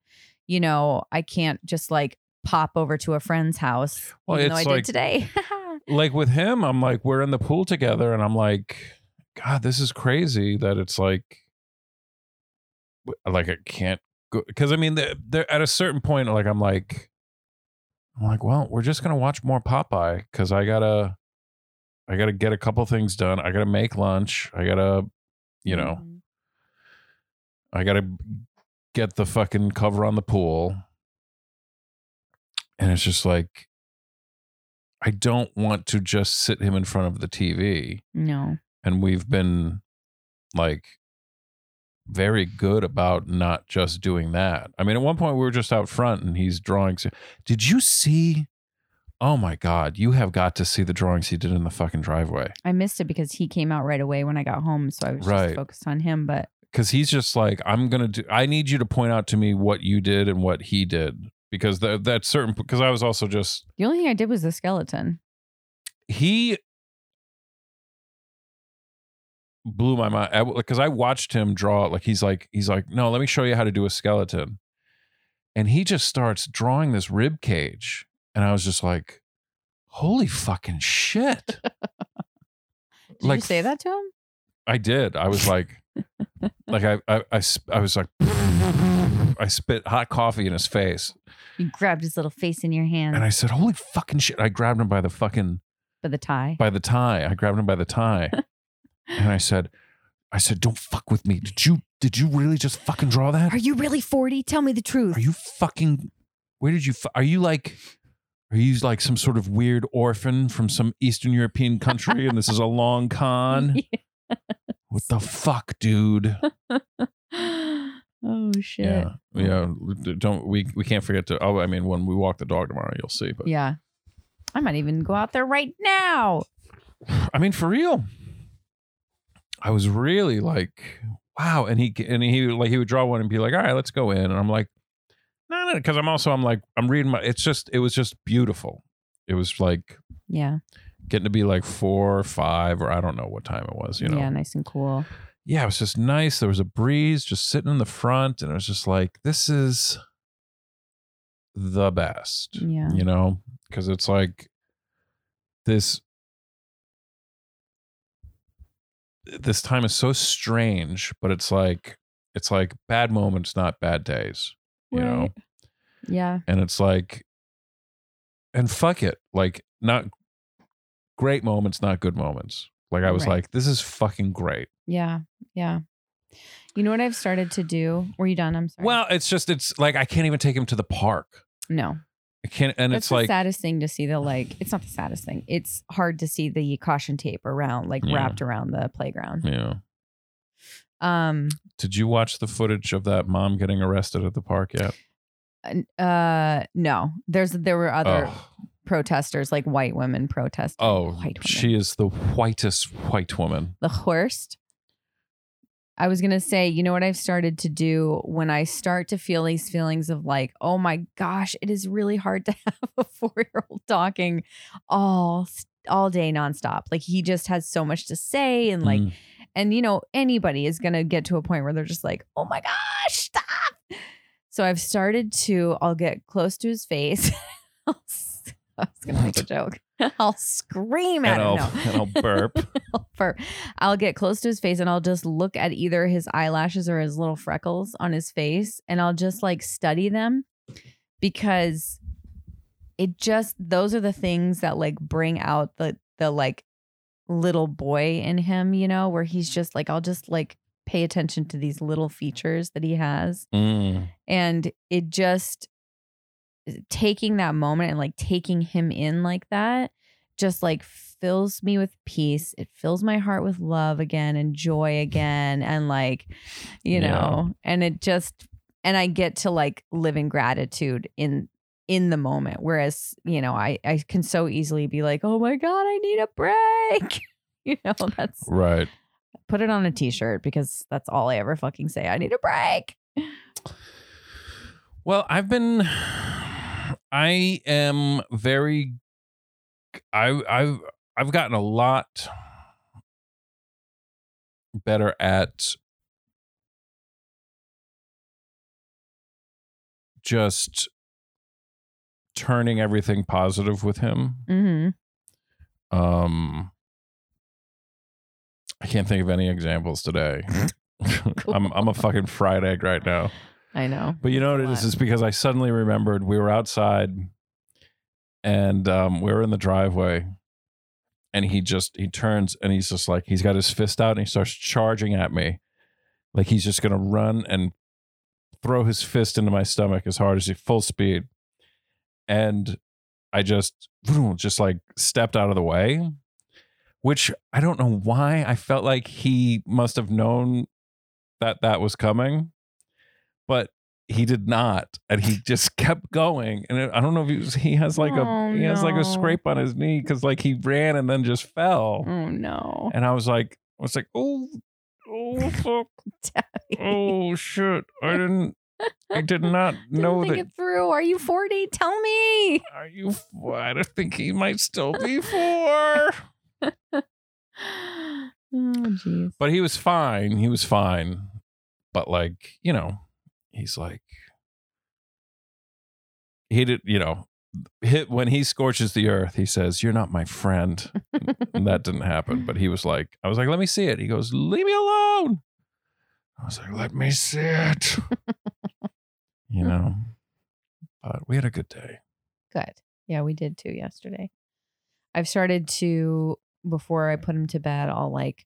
You know, I can't just like pop over to a friend's house. Well, even though I it's did like- today. like with him, I'm like, we're in the pool together, and I'm like, God, this is crazy that it's like, like I can't go because I mean, they're, they're at a certain point, like I'm like, I'm like, well, we're just gonna watch more Popeye because I gotta, I gotta get a couple things done. I gotta make lunch. I gotta, you know, Mhm. I gotta get the fucking cover on the pool. And it's just like I don't want to just sit him in front of the TV. No. And we've been like very good about not just doing that. I mean, at one point we were just out front and he's drawing. Did you see? Oh my God, you have got to see the drawings he did in the fucking driveway. I missed it because he came out right away when I got home. So I was Right. just focused on him. But because he's just like i'm gonna do i need you to point out to me what you did and what he did because that that certain because i was also just the only thing I did was the skeleton. he blew my mind because I, watched him draw like he's like he's like no let me show you how to do a skeleton and he just starts drawing this rib cage and i was just like holy fucking shit Did Like, you say that to him? i did i was like like I, I i i was like i spit hot coffee in his face You grabbed his little face in your hand And I said, "Holy fucking shit!" I grabbed him by the fucking by the tie. by the tie. I grabbed him by the tie, and I said, "I said, don't fuck with me. Did you did you really just fucking draw that? Are you really 40? Tell me the truth. Are you fucking where did you? F- are you like? Are you like some sort of weird orphan from some Eastern European country, and this is a long con? What the fuck, dude? oh shit. Yeah, yeah. Don't we? We can't forget to. Oh, I mean, when we walk the dog tomorrow, you'll see. But Yeah. I might even go out there right now. I mean, for real. I was really like, wow. And he and he like he would draw one and be like, all right, let's go in. And I'm like, no, no, because I'm also I'm like I'm reading my. It's just it was just beautiful. It was like Yeah. getting to be like four or five or I don't know what time it was. You know. Yeah, nice and cool. Yeah, it was just nice. There was a breeze just sitting in the front, and it was just like, this is the best, Yeah. you know, because it's like this. This time is so strange, but it's like it's like bad moments, not bad days, you know. Right. Yeah. And it's like, and fuck it, like not great moments, not good moments. Like I was Right. like, this is fucking great. Yeah. Yeah. You know what I've started to do? Were you done? I'm sorry. Well, it's just it's like I can't even take him to the park. no. I can't, and That's it's the like saddest thing to see the like it's not the saddest thing. It's hard to see the caution tape around like Yeah. wrapped around the playground. yeah. Um Did you watch the footage of that mom getting arrested at the park yet? uh no. There's there were other oh, protesters like white women protesting. oh white women. she is the whitest white woman. the worst. I was gonna say, you know what I've started to do when I start to feel these feelings of like, oh my gosh, it is really hard to have a four year old talking all all day nonstop. Like he just has so much to say, and like, Mm. and you know, anybody is gonna get to a point where they're just like, oh my gosh, stop. So I've started to. I'll get close to his face. I'll I was gonna make a joke. I'll scream at and him. I'll No. and I'll burp. for I'll get close to his face and I'll just look at either his eyelashes or his little freckles on his face and I'll just like study them because it just those are the things that like bring out the the like little boy in him, you know, where he's just like I'll just like pay attention to these little features that he has Mm. and it just taking that moment and like taking him in like that just like fills me with peace it fills my heart with love again and joy again and like you Yeah. know and it just and i get to like live in gratitude in in the moment whereas you know i i can so easily be like oh my god i need a break you know that's Right. put it on a t-shirt because that's all i ever fucking say i need a break Well, I've been I am very I I've I've gotten a lot better at just turning everything positive with him. mm-hmm. Um I can't think of any examples today. I'm I'm a fucking fried egg right now. I know But you know what It's it is? because I suddenly remembered we were outside and um, we were in the driveway and he just he turns and he's just like he's got his fist out and he starts charging at me. Like he's just gonna run and throw his fist into my stomach as hard as he full speed. And I just just like stepped out of the way. Which I don't know why. I felt like he must have known that that was coming he did not and he just kept going and i don't know if he, was, he has like Oh, a he has like a scrape on his knee because like he ran and then just fell Oh no. and i was like i was like oh oh fuck oh shit i didn't i did not Didn't know think that it through. Are you 40? Tell me. are you i don't think he might still be four oh jeez. but he was fine he was fine but like you know he's like he did you know hit when he scorches the earth he says you're not my friend. And that didn't happen but he was like i was like let me see it. He goes leave me alone. I was like let me see it. You know but we had a good day. Good. Yeah, we did too yesterday. I've started to before I put him to bed, I'll like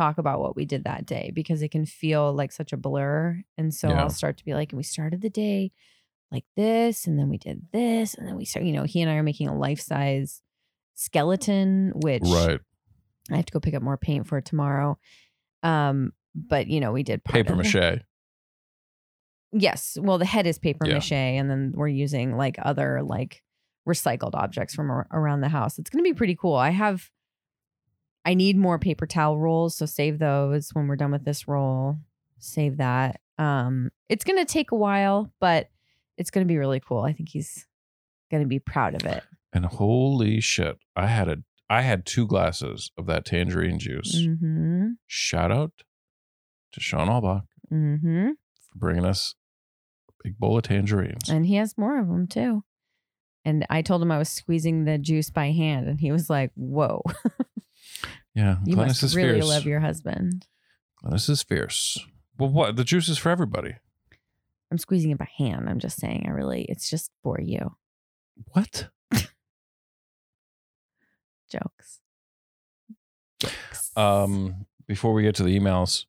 talk about what we did that day because it can feel like such a blur. And so Yeah. I'll start to be like, and we started the day like this, and then we did this, and then we start. You know, he and I are making a life size skeleton, which Right. I have to go pick up more paint for tomorrow. Um, but you know, we did Paper mache. Yes. Well, the head is paper Yeah. mache, and then we're using like other like recycled objects from ar- around the house. It's going to be pretty cool. I have, I need more paper towel rolls, so save those when we're done with this roll. Save that. Um, it's to take a while, but it's to be really cool. I think he's to be proud of it. And holy shit, I had a I had two glasses of that tangerine juice. Mm-hmm. Shout out to Sean Albach Mm-hmm. for bringing us a big bowl of tangerines. And he has more of them too. And I told him I was squeezing the juice by hand, and he was like, "Whoa, yeah, you Glennis must is really fierce. love your husband." Glennis is fierce. Well, what? The juice is for everybody. I'm squeezing it by hand. I'm just saying, I really, it's just for you. What? Jokes. Jokes. Um, before we get to the emails,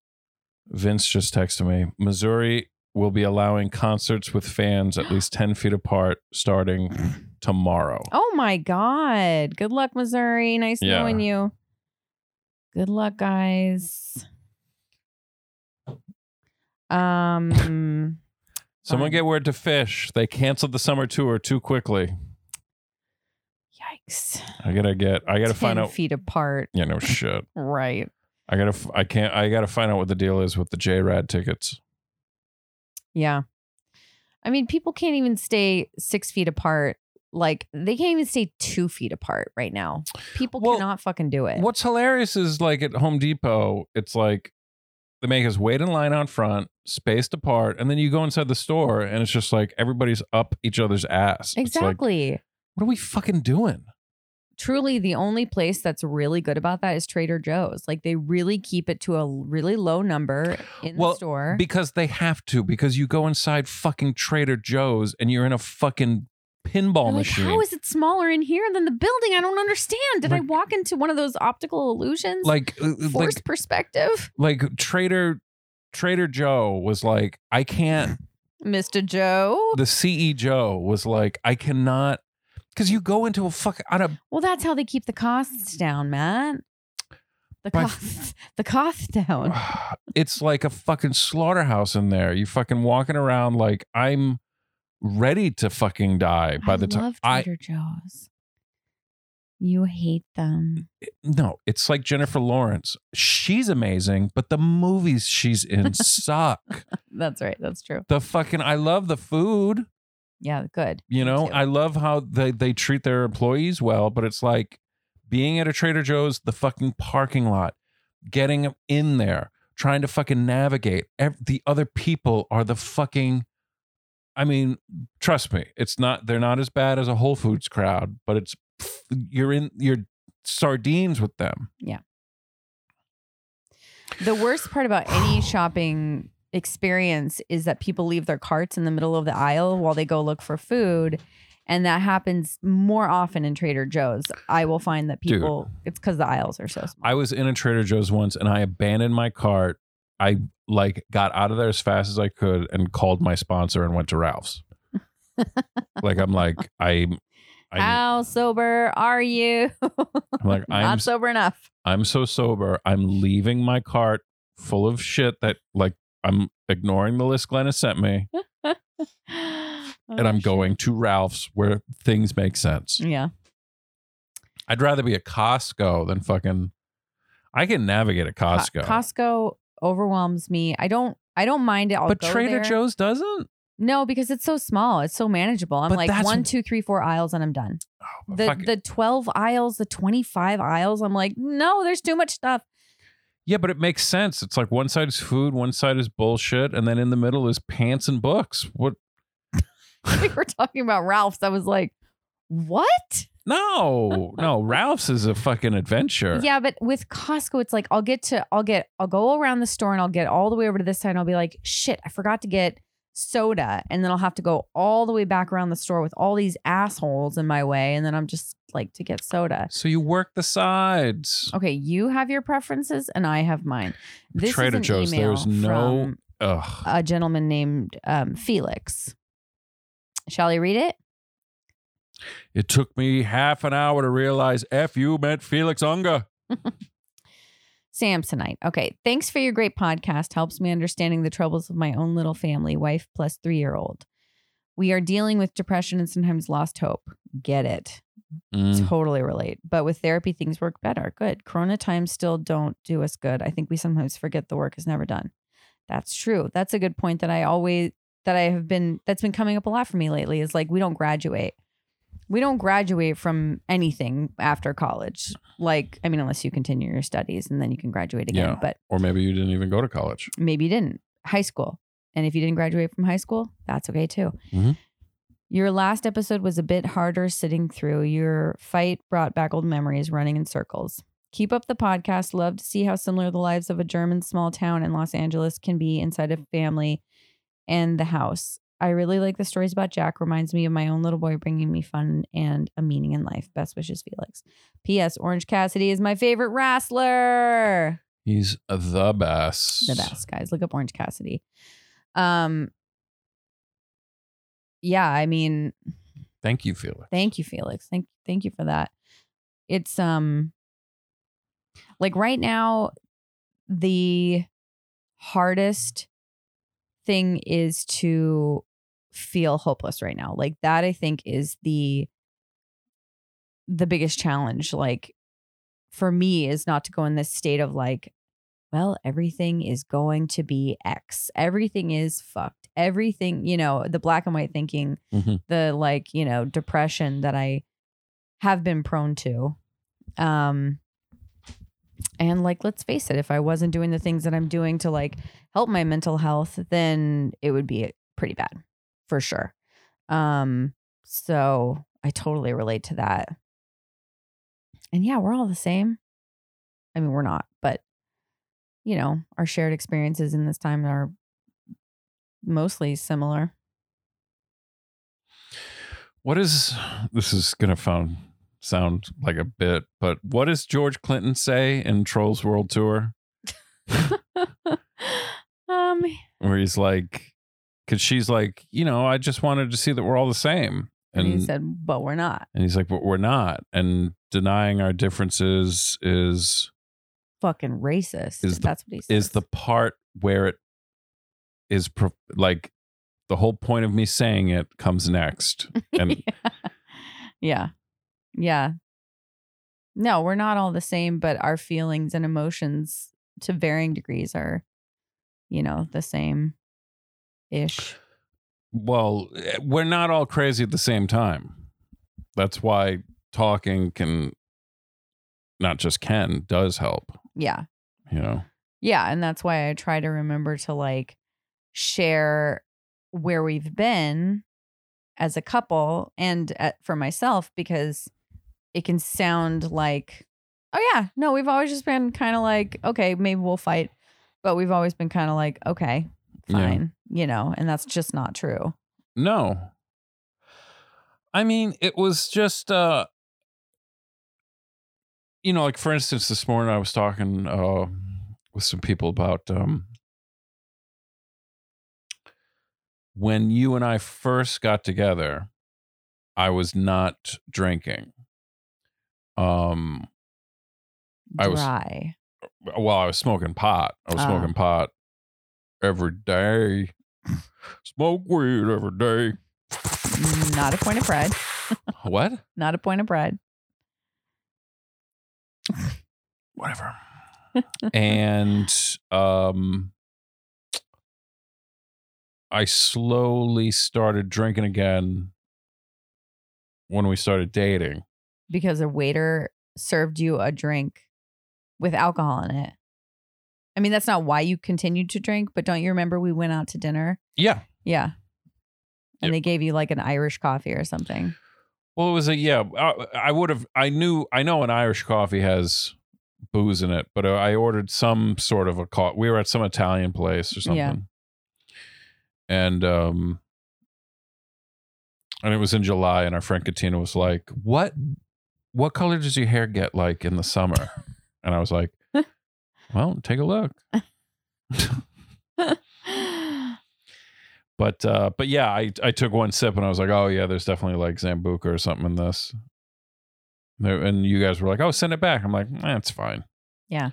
Vince just texted me. Missouri will be allowing concerts with fans at least ten feet apart starting tomorrow. oh my God. Good luck, Missouri. Nice Yeah. knowing you. Good luck, guys. Um, Someone get word to Phish. They canceled the summer tour too quickly. yikes. I gotta get. I gotta 10 find out. feet apart. Yeah, no shit. Right. I gotta. I can't. I gotta find out what the deal is with the JRAD tickets. Yeah. I mean, people can't even stay six feet apart. Like, they can't even stay two feet apart right now. People Well, cannot fucking do it. What's hilarious is like at Home Depot, it's like they make us wait in line out front, spaced apart, and then you go inside the store and it's just like everybody's up each other's ass. It's like, Exactly. what are we fucking doing? Truly, the only place that's really good about that is Trader Joe's. Like, they really keep it to a really low number in Well, the store. Because they have to, because you go inside fucking Trader Joe's and you're in a fucking pinball like, machine. how is it smaller in here than the building? I don't understand. Did I walk into one of those optical illusions? like, uh, like, forced perspective? like Trader Trader Joe was like, I can't Mr. Joe? the CE Joe was like, I cannot because you go into a fuck on a Well, that's how they keep the costs down, Matt. The costs, the costs down. it's like a fucking slaughterhouse in there. You fucking walking around like I'm ready to fucking die by I the time I Trader Joe's. You hate them. no, it's like Jennifer Lawrence. She's amazing, but the movies she's in suck. That's right. That's true. The fucking I love the food. Yeah, good. You know. I love how they, they treat their employees well, but it's like being at a Trader Joe's, the fucking parking lot, getting in there, trying to fucking navigate. The other people are the fucking. I mean, trust me, it's not. They're not as bad as a Whole Foods crowd, but it's you're in you're sardines with them. Yeah. The worst part about any shopping experience is that people leave their carts in the middle of the aisle while they go look for food. And that happens more often in Trader Joe's. I will find that Dude. people, it's because the aisles are so small. I was in a Trader Joe's once and I abandoned my cart. I like got out of there as fast as I could and called my sponsor and went to Ralph's. like I'm like I I How sober are you? I'm like I'm Not sober enough. I'm so sober. I'm leaving my cart full of shit that like I'm ignoring the list Glennis sent me and oh, I'm going to Ralph's where things make sense. Yeah. I'd rather be at Costco than fucking I can navigate at Co- Costco. Costco overwhelms me. I don't. I don't mind it. I'll but Trader there. Joe's doesn't? No, because it's so small. It's so manageable. I'm But like one, two, three, four aisles, and I'm done. Oh, The the twelve aisles, the twenty five aisles. I'm like, no, there's too much stuff. Yeah, but it makes sense. It's like one side is food, one side is bullshit, and then in the middle is pants and books. What? we were talking about Ralph's. I was like, what? No, no. Ralph's is a fucking adventure. Yeah, but with Costco, it's like I'll get to, I'll get, I'll go around the store and I'll get all the way over to this side and I'll be like, shit, I forgot to get soda. And then I'll have to go all the way back around the store with all these assholes in my way. And then I'm just like to get soda. So you work the sides. Okay, you have your preferences and I have mine. This Trader is an Joe's, email there's no- from Ugh. a gentleman named um, Felix. Shall I read it? It took me half an hour to realize F you meant Felix Unger. Samsonite. Okay. Thanks for your great podcast. Helps me understanding the troubles of my own little family, wife plus three year old. We are dealing with depression and sometimes lost hope. Get it. Mm. Totally relate. But with therapy, things work better. Good. Corona times still don't do us good. I think we sometimes forget the work is never done. That's true. That's a good point that I always, that I have been, that's been coming up a lot for me lately is like, we don't graduate. We don't graduate from anything after college. Like, I mean, unless you continue your studies and then you can graduate again. Yeah. But Or maybe you didn't even go to college. maybe you didn't. High school. And if you didn't graduate from high school, that's okay too. Mhm. Your last episode was a bit harder sitting through. Your fight brought back old memories running in circles. Keep up the podcast. Love to see how similar the lives of a German small town in Los Angeles can be inside a family and the house. I really like the stories about Jack. Reminds me of my own little boy bringing me fun and a meaning in life. Best wishes, Felix. P.S. Orange Cassidy is my favorite wrestler He's the best. the best guys look up orange cassidy um yeah i mean Thank you, Felix. thank you felix thank thank you for that it's um like right now the hardest thing is to feel hopeless right now like that i think is the the biggest challenge like for me is not to go in this state of like well everything is going to be x. Everything is fucked. Everything you know the black and white thinking Mhm. the like you know depression that i have been prone to um and like let's face it if i wasn't doing the things that i'm doing to like help my mental health then it would be pretty bad for sure. Um so i totally relate to that. And yeah we're all the same. I mean we're not but you know our shared experiences in this time are mostly similar. What is this is gonna sound sound like a bit, but what does George Clinton say in Trolls World Tour? um Where he's like, because she's like, you know, I just wanted to see that we're all the same. and And he said but we're not and he's like, but we're not. And denying our differences is fucking racist Is the- that's what he says is the part where it is pro- like the whole point of me saying it comes next. And yeah. Yeah. No, we're not all the same, but our feelings and emotions to varying degrees are, you know, the same ish. Well, eh, we're not all crazy at the same time. That's why talking can, not just can, does help. Yeah. You know, Yeah. And that's why I try to remember to like share where we've been as a couple and at, for myself because it can sound like, oh, yeah, no, we've always just been kind of like, okay, maybe we'll fight. But we've always been kind of like, okay, Yeah. fine, you know, and that's just not true. no. I mean, it was just, uh, you know, like for instance, this morning I was talking uh, with some people about um, when you and I first got together. I was not drinking. Um, I was- well, I was smoking pot. I was Ah. smoking pot every day. Smoke weed every day. Not a point of pride. what? Not a point of pride. Whatever. and um I slowly started drinking again when we started dating. Because a waiter served you a drink with alcohol in it. I mean, that's not why you continued to drink, but don't you remember we went out to dinner? Yeah. Yeah. And Yep. they gave you like an Irish coffee or something. Well, it was a yeah. I, I would have. I knew. I know an Irish coffee has booze in it, but uh, I ordered some sort of a co We were at some Italian place or something, Yeah. and um, and it was in July, and our friend Katina was like, "What, what color does your hair get like in the summer?" and I was like, "Well, take a look." But uh, but yeah, I I took one sip and I was like, oh yeah, there's definitely like Sambuca or something in this. And you guys were like, oh, send it back. I'm like, eh, fine. Yeah.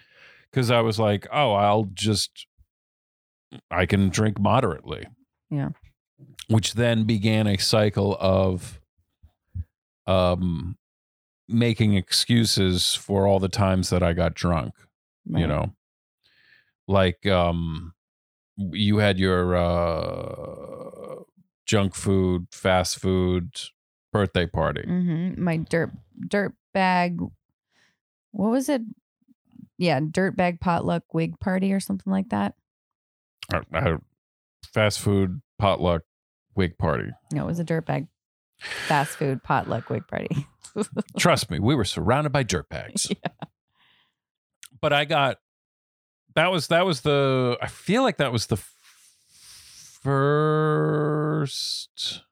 Because I was like, oh, I'll just I can drink moderately. Yeah. Which then began a cycle of um making excuses for all the times that I got drunk you know like um you had your uh junk food fast food birthday party Mm-hmm. My dirt dirt bag. What was it? Yeah, dirt bag potluck wig party or something like that. I- I had fast food potluck wig party No, it was a dirt bag fast food potluck wig party. trust me we were surrounded by dirt bags but i got that was that was the i feel like that was the first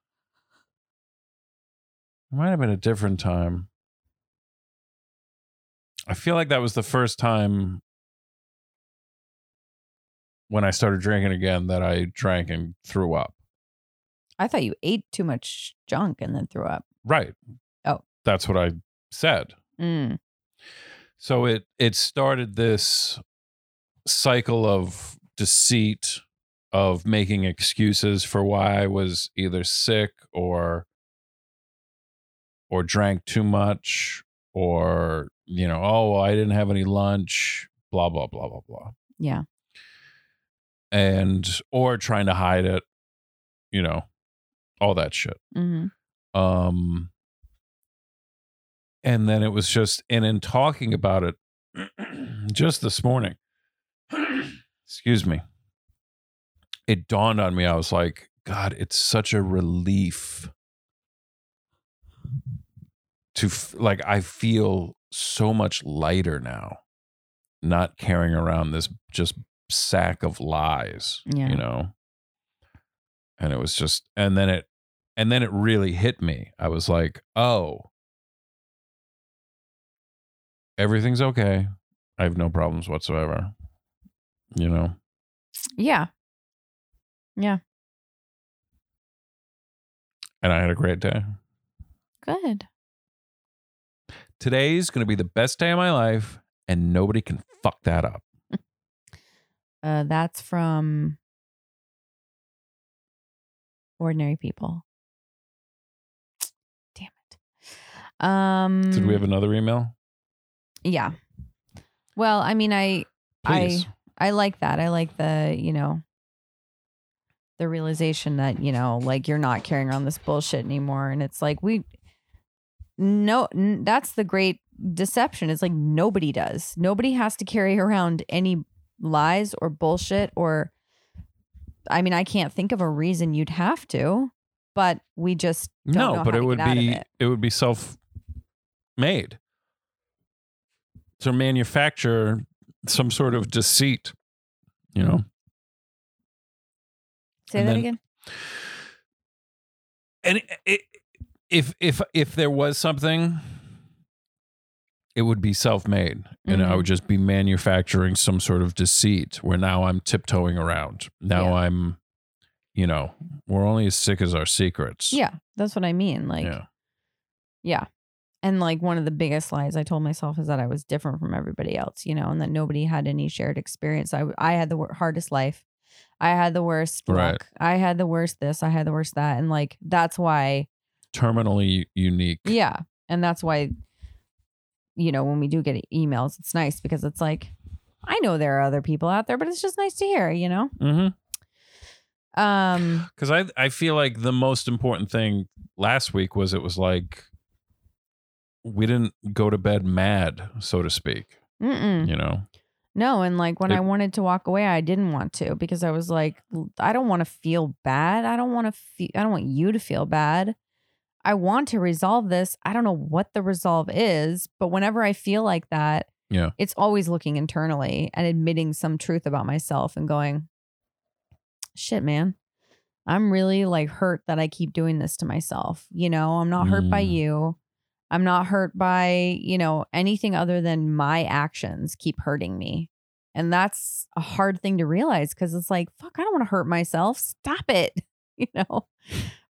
it might have been a different time i feel like that was the first time when i started drinking again that i drank and threw up I thought you ate too much junk and then threw up. right Oh. that's what i said Mm. So it it started this cycle of deceit of making excuses for why I was either sick or or drank too much or you know, oh, well, I didn't have any lunch, blah blah blah blah blah. Yeah. And or trying to hide it, you know, all that shit. hmm Um, and then it was just, and in talking about it just this morning, excuse me, it dawned on me. I was like, God, it's such a relief to f- like, I feel so much lighter now, not carrying around this just sack of lies, Yeah. you know? And it was just, and then it, and then it really hit me. I was like, oh, everything's okay. I have no problems whatsoever. You know? Yeah. Yeah. And I had a great day. Good. Today's going to be the best day of my life, and nobody can fuck that up. Uh, that's from Ordinary People. Damn it. Um. Did we have another email? Yeah. Well, I mean, I Please. I like that. I like the, you know, the realization that, you know, like you're not carrying around this bullshit anymore. And it's like, we, no, n- that's the great deception. It's like nobody does. Nobody has to carry around any lies or bullshit or, I mean, I can't think of a reason you'd have to, but we just don't no, but it to would get out of be it. it. would be self made. To manufacture some sort of deceit, you know. Say and that then- again. and it, it, if if if there was something it would be self-made and i mm-hmm. would just be manufacturing some sort of deceit where now i'm tiptoeing around now Yeah. i'm you know we're only as sick as our secrets Yeah, that's what I mean. Like, yeah Yeah. And like one of the biggest lies I told myself is that I was different from everybody else, you know, and that nobody had any shared experience. I I had the hardest life. I had the worst Right. luck. I had the worst this. I had the worst that. And like that's why, terminally unique yeah. And that's why, you know, when we do get emails, it's nice because it's like, I know there are other people out there, but it's just nice to hear, you know? mm-hmm. Um, because I, I feel like the most important thing last week was it was like we didn't go to bed mad so to speak mm-mm. you know No, and like when It- I wanted to walk away, I didn't want to because I was like, I don't want to feel bad. I don't want to feel. I don't want you to feel bad. I want to resolve this. I don't know what the resolve is, but whenever I feel like that, Yeah. it's always looking internally and admitting some truth about myself and going, shit, man. I'm really like hurt that I keep doing this to myself. You know, I'm not hurt by Mm. you. I'm not hurt by, you know, anything other than my actions keep hurting me. And that's a hard thing to realize because it's like, fuck, I don't want to hurt myself. Stop it. you know.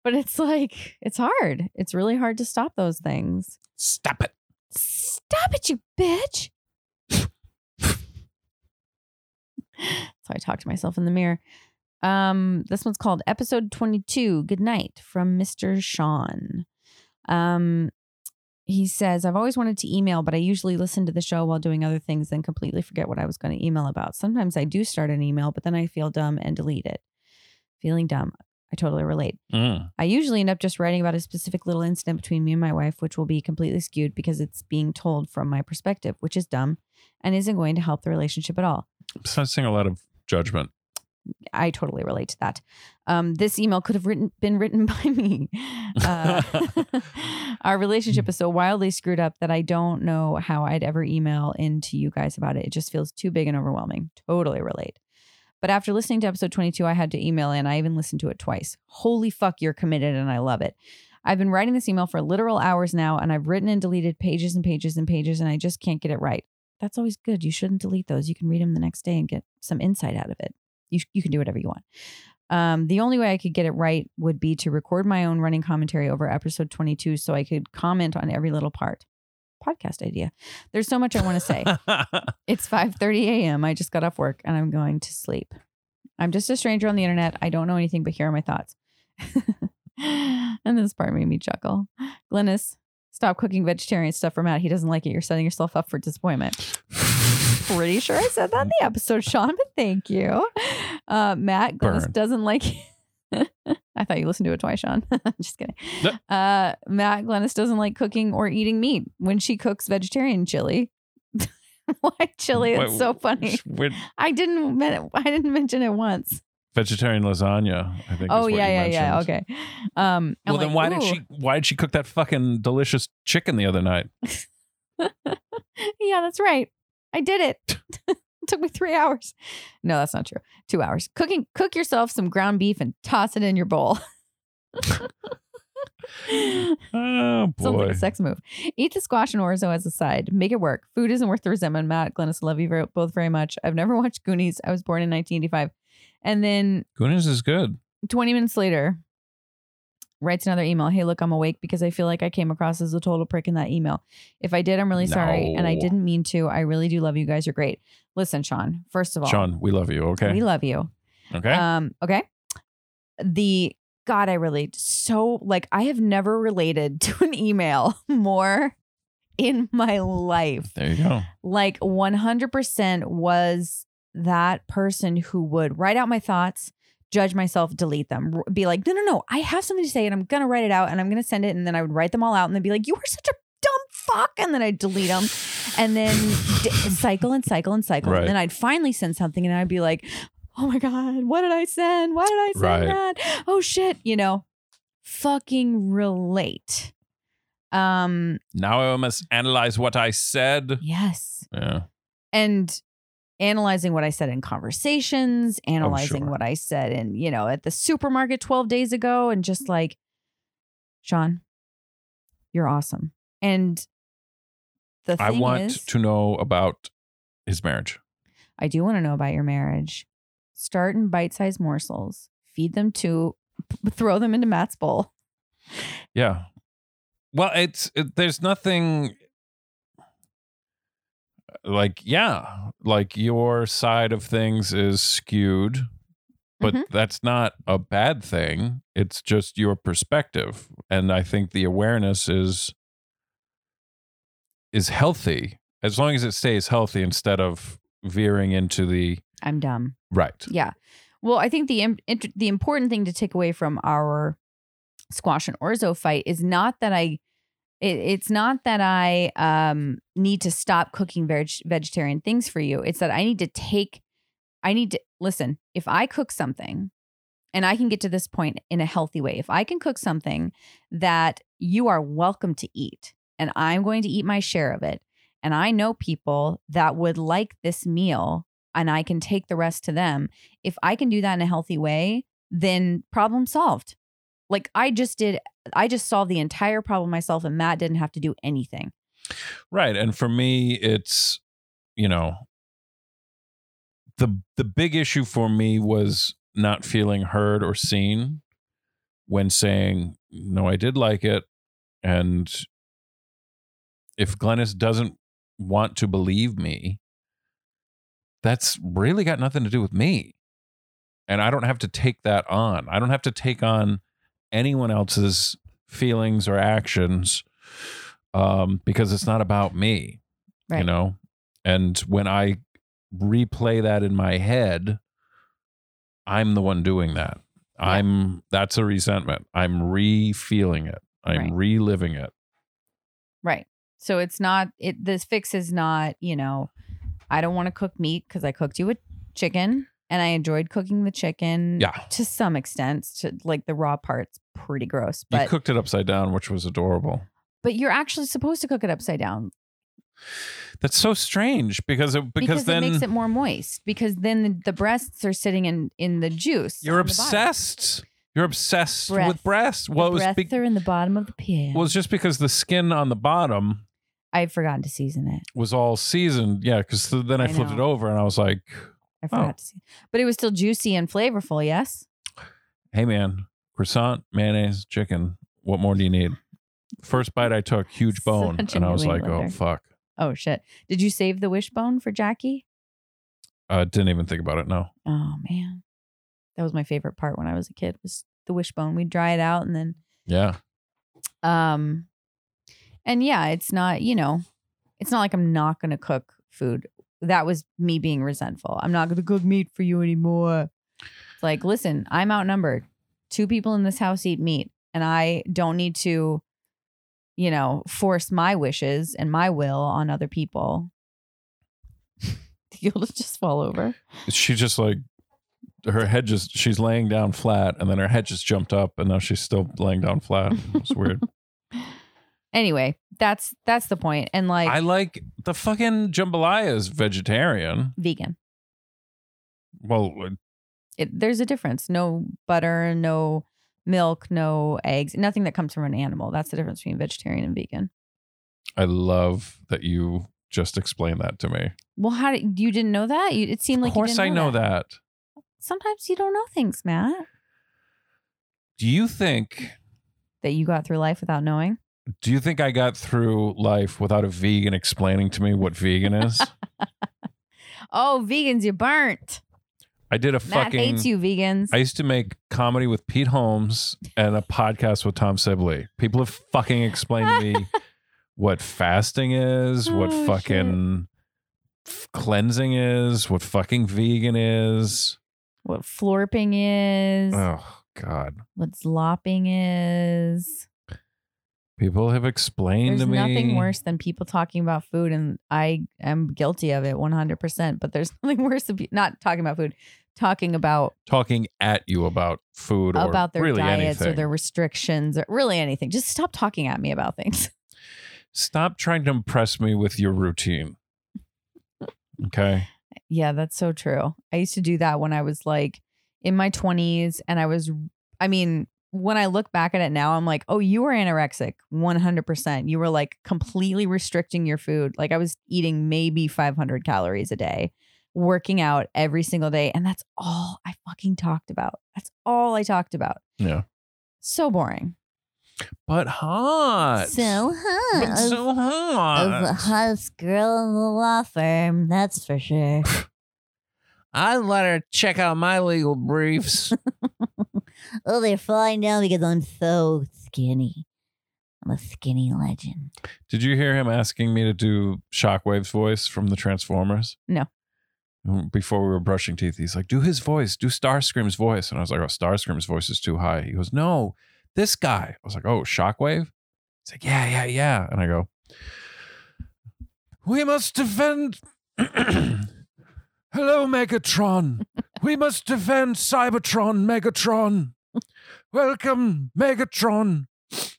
But it's like it's hard. It's really hard to stop those things. Stop it. Stop it, you bitch. so I talk to myself in the mirror. Um, this one's called episode 22, Good Night from Mr. Sean. Um, he says, I've always wanted to email, but I usually listen to the show while doing other things and completely forget what I was going to email about. Sometimes I do start an email, but then I feel dumb and delete it. Feeling dumb. I totally relate. Mm. I usually end up just writing about a specific little incident between me and my wife, which will be completely skewed because it's being told from my perspective, which is dumb and isn't going to help the relationship at all. I'm Sensing a lot of judgment. I totally relate to that. Um, this email could have written been written by me. Uh, our relationship is so wildly screwed up that I don't know how I'd ever email into you guys about it. It just feels too big and overwhelming. Totally relate. But after listening to episode 22, I had to email in. I even listened to it twice. Holy fuck, you're committed and I love it. I've been writing this email for literal hours now and I've written and deleted pages and pages and pages and I just can't get it right. That's always good. You shouldn't delete those. You can read them the next day and get some insight out of it. You, you can do whatever you want. Um, the only way I could get it right would be to record my own running commentary over episode 22 so I could comment on every little part. Podcast idea. There's so much I want to say. It's 5:30 a.m. I just got off work and I'm going to sleep. I'm just a stranger on the internet. I don't know anything, but here are my thoughts. and this part made me chuckle. Glennis, stop cooking vegetarian stuff for Matt. He doesn't like it. You're setting yourself up for disappointment. Pretty sure I said that in the episode, Sean, but thank you. Uh, Matt, Burn. doesn't like I thought you listened to it twice, Sean. Just kidding. Uh, Matt Glennis doesn't like cooking or eating meat. When she cooks vegetarian chili, why chili? It's so funny. Weird I didn't. I didn't mention it once. vegetarian lasagna. I think. Oh yeah, yeah, yeah. Okay. Um. I'm Well, then like, why did she? Why did she cook that fucking delicious chicken the other night? yeah, that's right. I did it. it took me three hours. No, that's not true. Two hours. Cooking. Cook yourself some ground beef and toss it in your bowl. Oh Sounds like a sex move. Eat the squash and orzo as a side. Make it work. Food isn't worth the resentment. Matt, Glennis, love you very, both very much. I've never watched Goonies. I was born in 1985. And then Goonies is good. 20 minutes later, writes another email. Hey, look, I'm awake because I feel like I came across as a total prick in that email. If I did, I'm really sorry. And I didn't mean to. I really do love you guys. You're great. Listen, Sean, first of all, Sean, we love you. Okay. we love you. okay. Um, okay. The God, I relate so like I have never related to an email more in my life. there you go. Like 100% was that person who would write out my thoughts, judge myself, delete them, be like, no, no, no, I have something to say and I'm going to write it out and I'm going to send it. And then I would write them all out and then be like, you are such a dumb fuck. And then I'd delete them and then d- cycle and cycle and cycle. Right. And then I'd finally send something and I'd be like, oh my God, what did I send? Why did I send Right. that? Oh shit, you know, fucking relate. Um, Now I must analyze what I said. yes. Yeah. And analyzing what I said in conversations, oh, analyzing sure. what I said in, you know, at the supermarket 12 days ago, and just like, Sean, you're awesome. And the thing I want is, to know about his marriage. I do want to know about your marriage. Start in bite-sized morsels. Feed them to, p- throw them into Matt's bowl. Yeah. Well, it's it, there's nothing like yeah, like your side of things is skewed, but Mhm. that's not a bad thing. It's just your perspective, and I think the awareness is is healthy as long as it stays healthy instead of veering into the I'm dumb. right. Yeah. Well, I think the im- the important thing to take away from our squash and orzo fight is not that I it, it's not that I um need to stop cooking veg- vegetarian things for you. It's that I need to take I need to listen. If I cook something and I can get to this point in a healthy way. If I can cook something that you are welcome to eat and I'm going to eat my share of it and I know people that would like this meal and I can take the rest to them. If I can do that in a healthy way, then problem solved. Like I just did, I just solved the entire problem myself, and Matt didn't have to do anything. Right. And for me, it's, you know, the the big issue for me was not feeling heard or seen. when saying, no, I did like it. And if Glennis doesn't want to believe me, that's really got nothing to do with me. And I don't have to take that on. I don't have to take on anyone else's feelings or actions um, because it's not about me, you know? And when I replay that in my head, I'm the one doing that. Yeah. I'm that's a resentment. I'm re-feeling it. I'm Right. reliving it. Right. So it's not it this fix is not, you know, I don't want to cook meat because I cooked you a chicken and I enjoyed cooking the chicken Yeah. to some extent. To like the raw parts, pretty gross. But you cooked it upside down, which was adorable. but you're actually supposed to cook it upside down That's so strange because it, because, because, then it makes it more moist. Because then the, the breasts are sitting in in the juice. you're on the bottom. obsessed. You're obsessed Breath. with breasts. Well, it the was, breasts be- are in the bottom of the pan. well, it's just because the skin on the bottom I've forgotten to season it. was all seasoned. Yeah, because then I, I flipped it over and I was like, I forgot Oh. to see. But it was still juicy and flavorful. Yes. "Hey, man, croissant, mayonnaise, chicken. What more do you need?" First bite I took, huge bone, Such a and I was like, "Oh Englander. fuck." Oh shit! Did you save the wishbone for Jackie? I didn't even think about it. No. Oh man, that was my favorite part when I was a kid. Was the wishbone? We'd dry it out and then, Yeah. um, and yeah, it's not you know, it's not like I'm not gonna cook food. That was me being resentful. I'm not gonna cook meat for you anymore. It's like, listen, I'm outnumbered. Two people in this house eat meat, and I don't need to, you know, force my wishes and my will on other people. You'll just fall over. She just like her head just she's laying down flat, and then her head just jumped up, and now she's still laying down flat. It's weird. Anyway, that's that's the point. And like I like the fucking jambalaya is vegetarian. vegan. Well, It, there's a difference. No butter, no milk, no eggs, nothing that comes from an animal. That's the difference between vegetarian and vegan. I love that you just explained that to me. Well, how did you didn't know that? You, it seemed like of course, you I know that. Sometimes you don't know things, Matt, Do you think? that you got through life without knowing. Do you think I got through life without a vegan explaining to me what vegan is? Oh, vegans, you burnt. I did a Matt fucking. hates you, vegans. I used to make comedy with Pete Holmes and a podcast with Tom Sibley. People have fucking explained to me what fasting is, what Oh, fucking f- cleansing is, what fucking vegan is. what florping is, Oh God. what slopping is. People have explained There's to me nothing worse than people talking about food, and I am guilty of it 100%. But there's nothing worse than pe- not talking about food, talking about talking at you about food or about their really diets anything. or their restrictions or really anything. Just stop talking at me about things. Stop trying to impress me with your routine. Okay. Yeah, that's so true. I used to do that when I was like in my 20s and I was I mean, when I look back at it now, I'm like, "Oh, you were anorexic 100%. You were like completely restricting your food. Like I was eating maybe 500 calories a day, working out every single day, and that's all I fucking talked about. That's all I talked about. Yeah. So boring. But hot. So hot. But so hot. hottest girl in the law firm, that's for sure. I'd let her check out my legal briefs. Oh, they're falling down because I'm so skinny. I'm a skinny legend. Did you hear him asking me to do Shockwave's voice from the Transformers? No. Before we were brushing teeth, he's like, "Do his voice, do Starscream's voice," and I was like, "Oh, Starscream's voice is too high." He goes, "No, this guy." I was like, "Oh, Shockwave." He's like, "Yeah, yeah, yeah," and I go, "We must defend." Hello, Megatron. we must defend Cybertron, Megatron. Welcome, Megatron. Pretty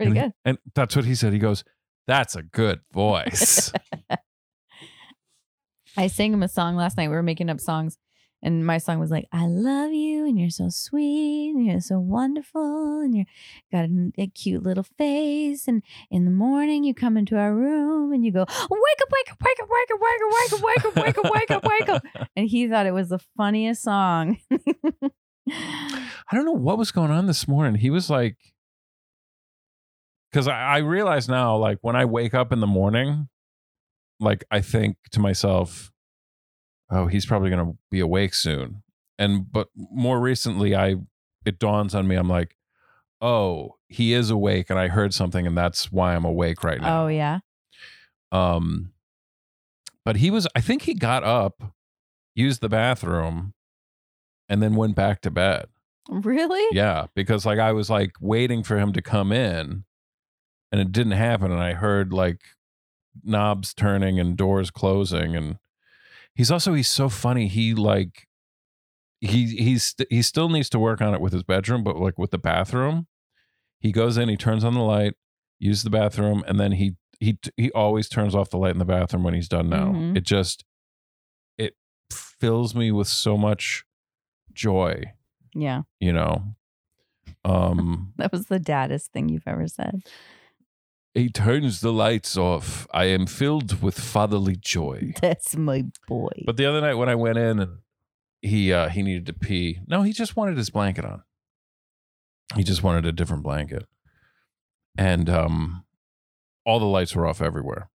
and, good. And that's what he said. He goes, That's a good voice. I sang him a song last night. We were making up songs, and my song was like, "I love you, and you're so sweet, and you're so wonderful, and you got a, a cute little face, and in the morning you come into our room and you go, wake up, wake up, wake up, wake up, wake up, wake up, wake up, wake up, wake up, wake up." And he thought it was the funniest song. I don't know what was going on this morning. He was like, because I, I realize now, like when I wake up in the morning, like I think to myself, oh, he's probably going to be awake soon. And, but more recently, I, it dawns on me, I'm like, oh, he is awake and I heard something and that's why I'm awake right now. Oh yeah. Um, but he was, I think he got up, used the bathroom, and then went back to bed. Really? Yeah, because like I was like waiting for him to come in and it didn't happen. And I heard like knobs turning and doors closing. And he's also, he's so funny. He like, he, he's, he still needs to work on it with his bedroom, but like with the bathroom, he goes in, he turns on the light, uses the bathroom, and then he, he, he always turns off the light in the bathroom when he's done now. Mhm. It just, it fills me with so much joy Yeah. you know um That was the daddest thing you've ever said. He turns the lights off. I am filled with fatherly joy. That's my boy. but the other night when i went in and he uh he needed to pee no he just wanted his blanket on. He just wanted a different blanket. And um all the lights were off everywhere.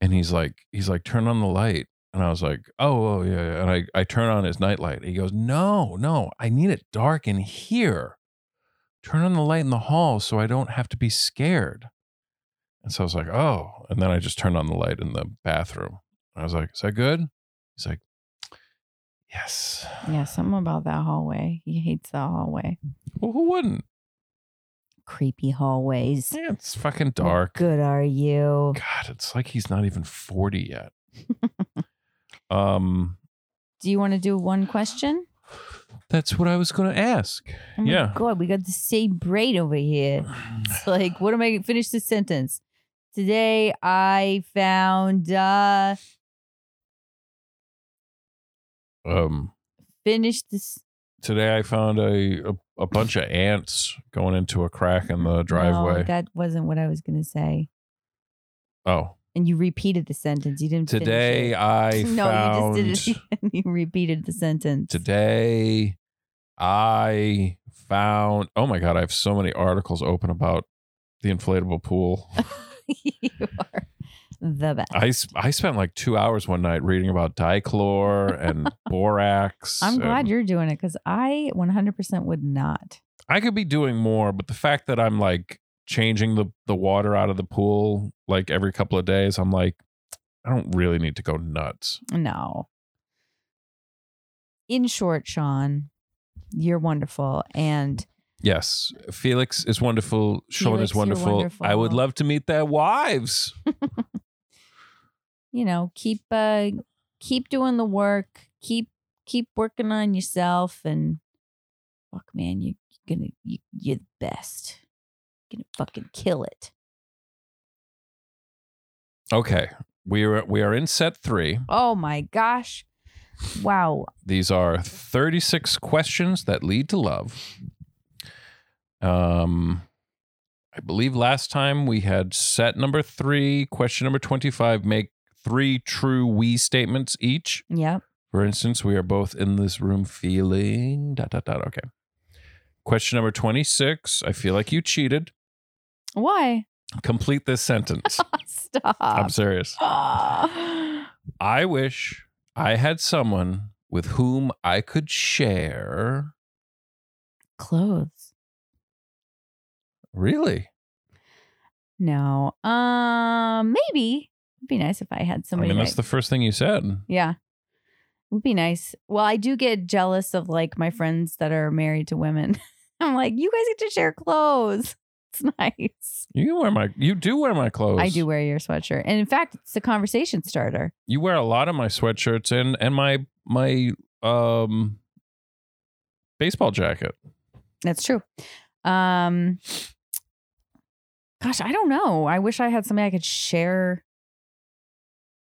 And he's like he's like turn on the light. And i was like oh, oh yeah, yeah. And i i turn on his night light. He goes no no i need it dark in here. Turn on the light in the hall so i don't have to be scared and so i was like oh and then i just turned on the light in the bathroom i was like is that good he's like yes yeah, something about that hallway. He hates that hallway. well who wouldn't Creepy hallways. yeah it's fucking dark good are you? god it's like he's not even 40 yet um Do you want to do one question? that's what i was gonna ask Oh Yeah. God, we got the same brain over here. It's like, what am I finish this sentence? Today I found uh um finish this today i found a, a a bunch of ants going into a crack in the driveway No, that wasn't what I was gonna say. oh And you repeated the sentence. You didn't finish today i no, found you just did it. You repeated the sentence. today i found oh my god i have so many articles open about the inflatable pool you are the best. I, I spent like two hours one night reading about dichlor and borax I'm glad and you're doing it because I 100% would not. i could be doing more but the fact that i'm like changing the, the water out of the pool like every couple of days i'm like i don't really need to go nuts No. In short, Sean, you're wonderful. And yes felix is wonderful sean Felix, is you're wonderful. i would love to meet their wives you know, keep uh keep doing the work. Keep keep working on yourself and fuck man, you you're gonna you, you're the best. You're gonna fucking kill it. okay we are we are in set three Oh my gosh. Wow. These are 36 questions that lead to love. Um, I believe last time we had set number three, question number 25, make three true we statements each. Yep. For instance, we are both in this room feeling dot dot dot. Okay. Question number 26, I feel like you cheated. Why? Complete this sentence. Stop. I'm serious. I wish I had someone with whom I could share. Clothes. Really? No. Um maybe. It'd be nice if I had somebody. I mean, that's that- the first thing you said. Yeah. Would be nice. Well, I do get jealous of like my friends that are married to women. I'm like, you guys get to share clothes. It's nice. You can wear my. You do wear my clothes. I do wear your sweatshirt. And in fact, it's a conversation starter. You wear a lot of my sweatshirts and and my my um baseball jacket. That's true. Um gosh, I don't know. I wish I had something I could share.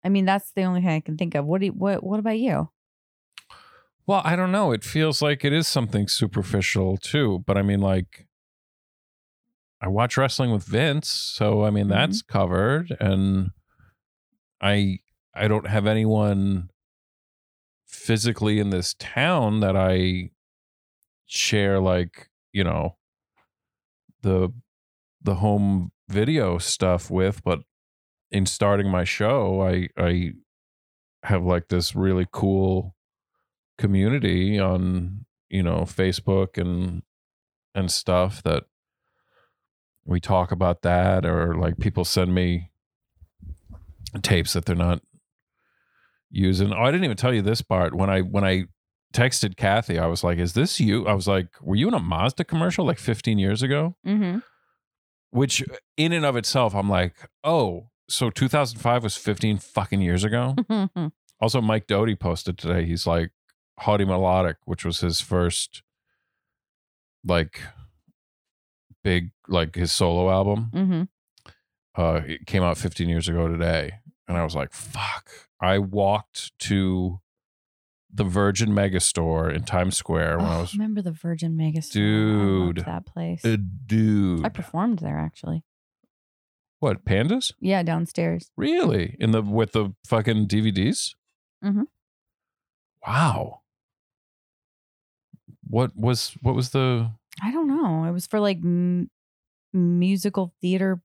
I mean, that's the only thing I can think of. What do you, what what about you? Well, I don't know. It feels like it is something superficial too. But I mean, like, I watch wrestling with Vince, so I mean Mhm. that's covered, and I I don't have anyone physically in this town that I share like you know the the home video stuff with but in starting my show i i have like this really cool community on you know facebook and and stuff that we talk about that or like people send me tapes that they're not using. Oh i didn't even tell you this part. When i when i texted kathy i was like is this you? I was like were you in a mazda commercial like 15 years ago? Mm-hmm. Which in and of itself i'm like oh so 2005 was 15 fucking years ago? Also mike doughty posted today he's like haughty melodic which was his first like big like his solo album. Mm-hmm. uh it came out 15 years ago today and i was like fuck. I walked to the virgin megastore in times square when i Oh, was remember the Virgin Megastore? I Dude. loved that place. a dude I performed there actually. what pandas Yeah, downstairs. really in the with the fucking dvds Mm Mhm. wow what was what was the I don't know. It was for like m- musical theater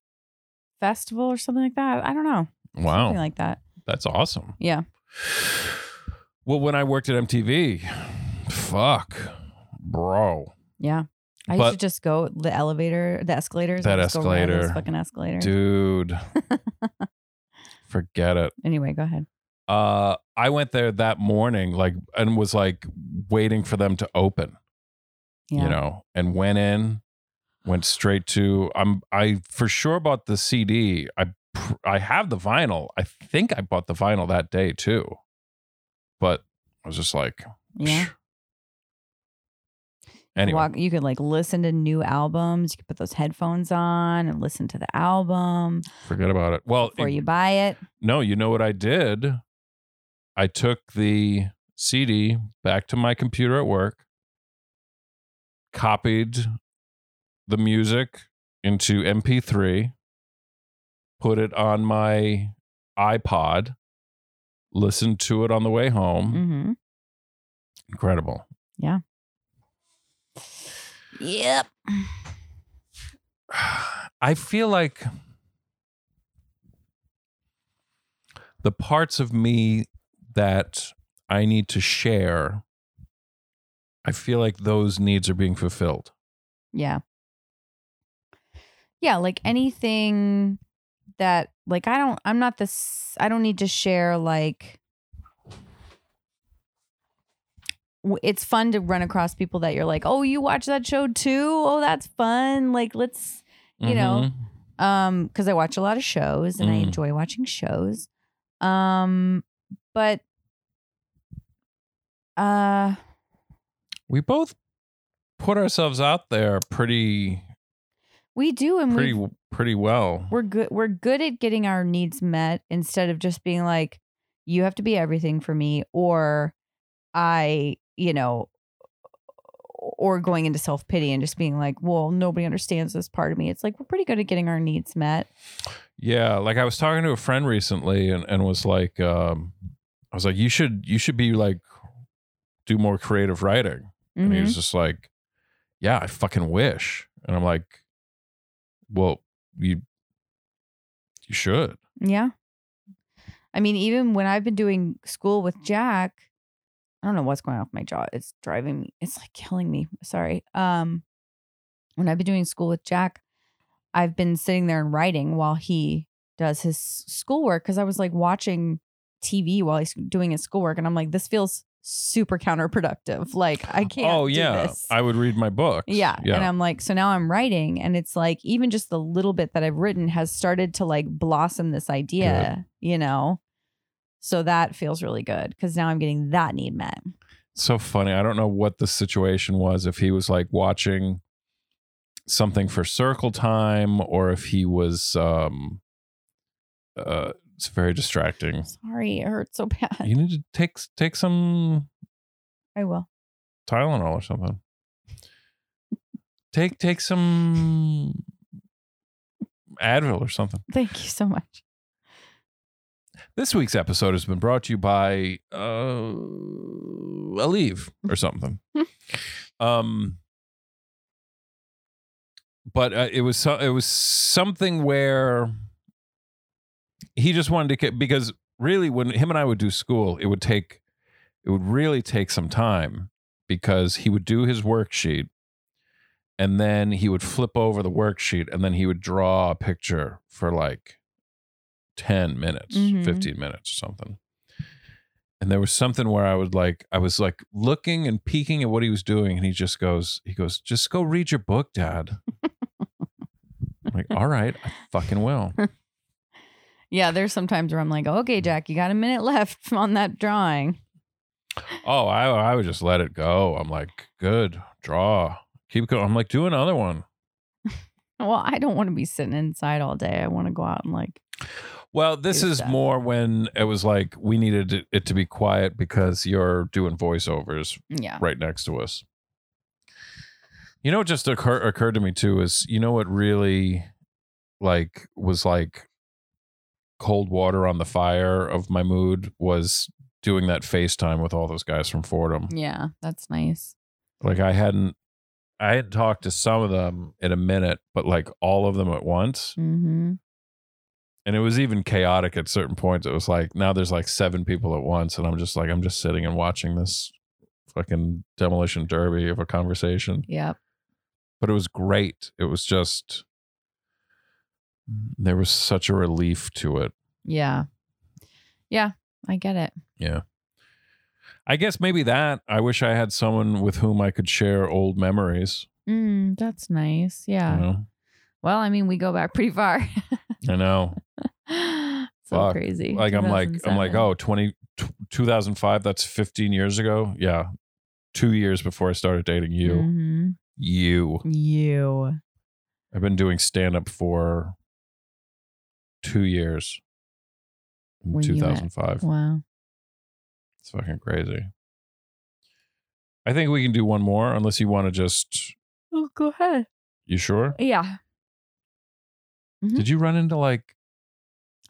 festival or something like that. I don't know. wow Something like that. that's awesome Yeah. Well when i worked at mtv fuck bro Yeah. I But- used to just go the elevator, the escalators. That I just go ride those escalator. fucking escalators. dude forget it Anyway, go ahead. uh i went there that morning like and was like waiting for them to open Yeah. you know and went in went straight to i'm i for sure bought the cd i i have the vinyl i think i bought the vinyl that day too but i was just like Yeah. psh. anyway Walk, you could like listen to new albums. You could put those headphones on and listen to the album forget about it well before it- you buy it. no you know what i did i took the cd back to my computer at work copied the music into mp3 put it on my ipod listened to it on the way home Mm-hmm. incredible Yeah. Yep. I feel like the parts of me that I need to share, I feel like those needs are being fulfilled. Yeah. Yeah, like anything that like I don't I'm not this I don't need to share like it's fun to run across people that you're like, "Oh, you watch that show too? Oh, that's fun." Like let's You know, Mhm. um cuz I watch a lot of shows and I Mm. enjoy watching shows. Um but uh we both put ourselves out there pretty, we do and we pretty, pretty well. we're good we're good at getting our needs met instead of just being like you have to be everything for me or i you know or going into self-pity and just being like well nobody understands this part of me it's like we're pretty good at getting our needs met Yeah, like I was talking to a friend recently and, and was like, um, I was like, you should you should be like do more creative writing. And he was just like, Yeah, I fucking wish. And I'm like, Well, you you should. yeah. I mean even when i've been doing school with jack i don't know what's going on with my jaw. It's driving me it's like killing me sorry. Um when i've been doing school with jack i've been sitting there and writing while he does his schoolwork because i was like watching tv while he's doing his schoolwork and i'm like this feels super counterproductive like i can't oh do yeah. this. I would read my books. Yeah. Yeah. And I'm like, so now I'm writing, and it's like, even just the little bit that I've written has started to like blossom this idea, you know? So that feels really good because now I'm getting that need met. so funny. I don't know what the situation was if he was like watching something for circle time or if he was um uh it's very distracting. Sorry, it hurts so bad. You need to take take some I will. Tylenol or something. Take take some Advil or something. Thank you so much. This week's episode has been brought to you by uh Aleve or something. Um, but uh, it was so, it was something where he just wanted to get because really when him and I would do school, it would take it would really take some time because he would do his worksheet and then he would flip over the worksheet and then he would draw a picture for like 10 minutes, Mhm. 15 minutes or something. And there was something where I was like, I was like looking and peeking at what he was doing. And he just goes, he goes, just go read your book, dad. I'm like, all right, I fucking will. Yeah, there's some times where I'm like, okay, Jack, you got a minute left on that drawing. Oh, I, I would just let it go. I'm like, good, draw, keep going. I'm like, do another one. Well, I don't want to be sitting inside all day. I want to go out and like, Well, this is stuff. more when it was like we needed it- it to be quiet because you're doing voiceovers yeah. right next to us. You know, what just occur- occurred to me too is you know what really like was like cold water on the fire of my mood was doing that FaceTime with all those guys from Fordham. Yeah, that's nice. Like I hadn't I hadn't talked to some of them in a minute, but like all of them at once. Mm-hmm. And it was even chaotic at certain points. It was like now there's like seven people at once, and I'm just like I'm just sitting and watching this fucking demolition derby of a conversation. Yep. But it was great. It was just there was such a relief to it. Yeah. Yeah, I get it. Yeah. I guess maybe that. I wish I had someone with whom I could share old memories. Mm, that's nice. Yeah. You know? Well, I mean, we go back pretty far. I know. so Fuck. crazy. Like I'm like I'm like 2007. oh 20 t- 2005 that's 15 years ago. Yeah. 2 years before I started dating you. Mhm. You. You. I've been doing stand up for 2 years. In When 2005. Wow. It's fucking crazy. I think we can do one more unless you want to just Oh, go ahead. you sure? Yeah. Mhm. Did you run into like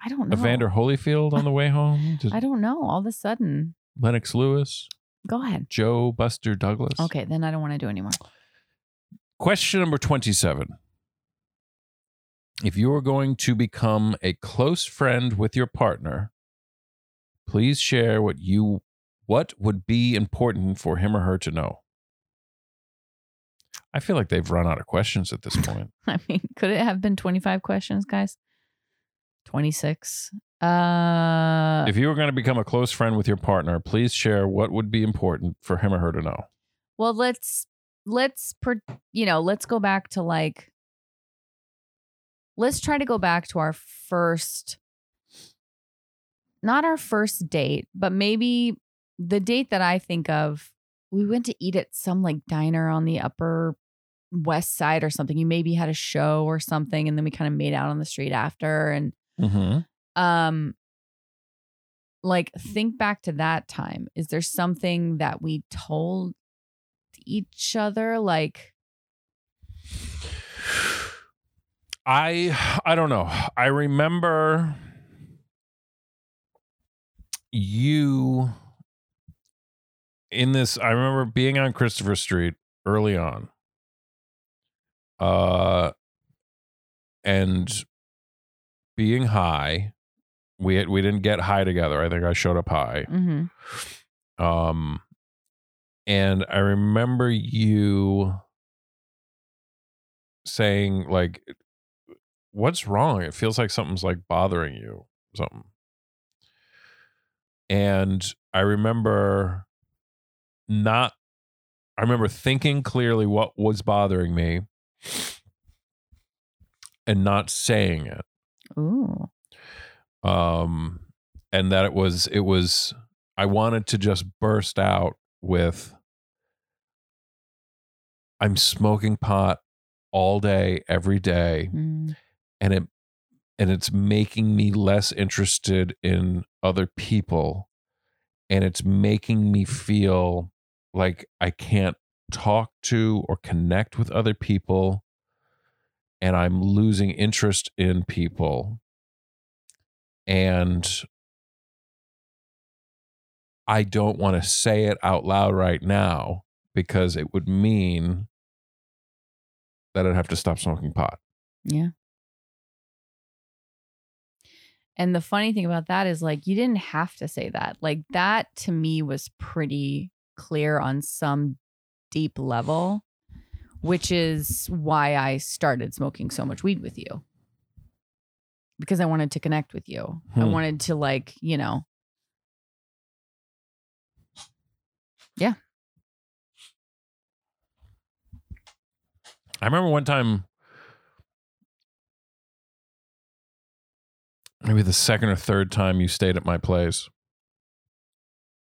I don't know. Evander Holyfield on the way home? Did I don't know. All of a sudden. Lennox Lewis, Go ahead. Joe Buster Douglas? Okay, then I don't want to do anymore. Question number 27. If you are going to become a close friend with your partner, please share what you what would be important for him or her to know. I feel like they've run out of questions at this point. I mean, could it have been 25 questions, guys? 26. Uh if you were going to become a close friend with your partner, please share what would be important for him or her to know. well, let's let's per, you know, let's go back to like let's try to go back to our first not our first date, but maybe the date that I think of, we went to eat at some like diner on the upper west side or something. You maybe had a show or something and then we kind of made out on the street after and Mm-hmm. um like think back to that time is there something that we told each other like I I don't know. I remember you in this I remember being on Christopher Street early on. Uh and being high. We we didn't get high together. I think I showed up high. mhm, Um, and I remember you saying like, "What's wrong? It feels like something's like bothering you, something." And I remember not. I remember thinking clearly what was bothering me, and not saying it ooh um and that it was it was i wanted to just burst out with i'm smoking pot all day every day mm, and it and it's making me less interested in other people and it's making me feel like i can't talk to or connect with other people and i'm losing interest in people and I don't want to say it out loud right now because it would mean that I'd have to stop smoking pot. Yeah. And the funny thing about that is like you didn't have to say that. Like that to me was pretty clear on some deep level, which is why I started smoking so much weed with you. Because I wanted to connect with you. I Hmm. wanted to like, you know. Yeah. I remember one time, maybe the second or third time you stayed at my place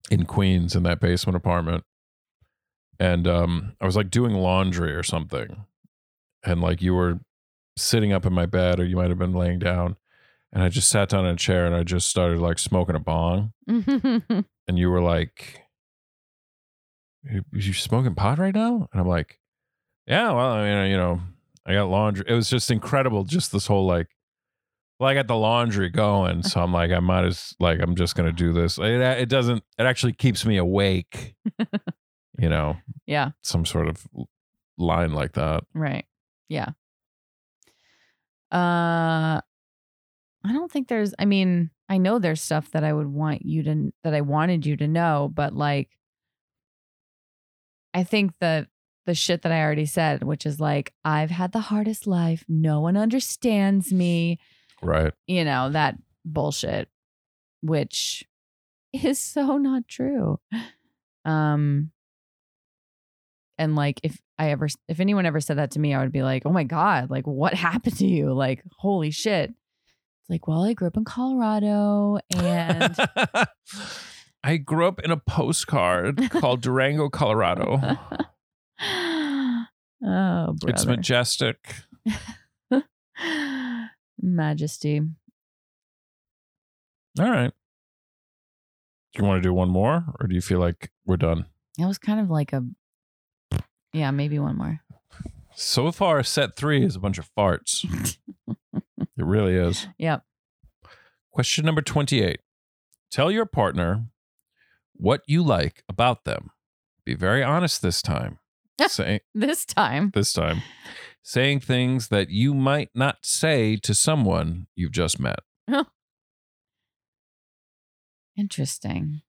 in Queens in that basement apartment. And um, I was like doing laundry or something. And like you were sitting up in my bed, or you might have been laying down. And I just sat down in a chair and I just started like smoking a bong. And you were like, you, you smoking pot right now? And I'm like, yeah, well, I mean, you know, I got laundry. It was just incredible. Just this whole like, well, I got the laundry going. So I'm like, I might as, like, I'm just going to do this. It, it doesn't, it actually keeps me awake, you know, yeah. some sort of line like that. Right. Yeah. Uh I don't think there's I mean, I know there's stuff that I would want you to that I wanted you to know, but like I think that the shit that I already said, which is like I've had the hardest life, no one understands me, Right. you know, that bullshit which is so not true. Um and like if I ever if anyone ever said that to me, I would be like, "Oh my god, like what happened to you? Like holy shit." It's like, "Well, I grew up in Colorado and I grew up in a postcard called Durango, Colorado. Oh, brother. It's majestic. Majesty. All right. Do you want to do one more or do you feel like we're done? It was kind of like a Yeah, maybe one more. So far, set three is a bunch of farts. it really is. Yep. Question number 28. Tell your partner what you like about them. Be very honest this time. Say This time. this time. Saying things that you might not say to someone you've just met. Interesting.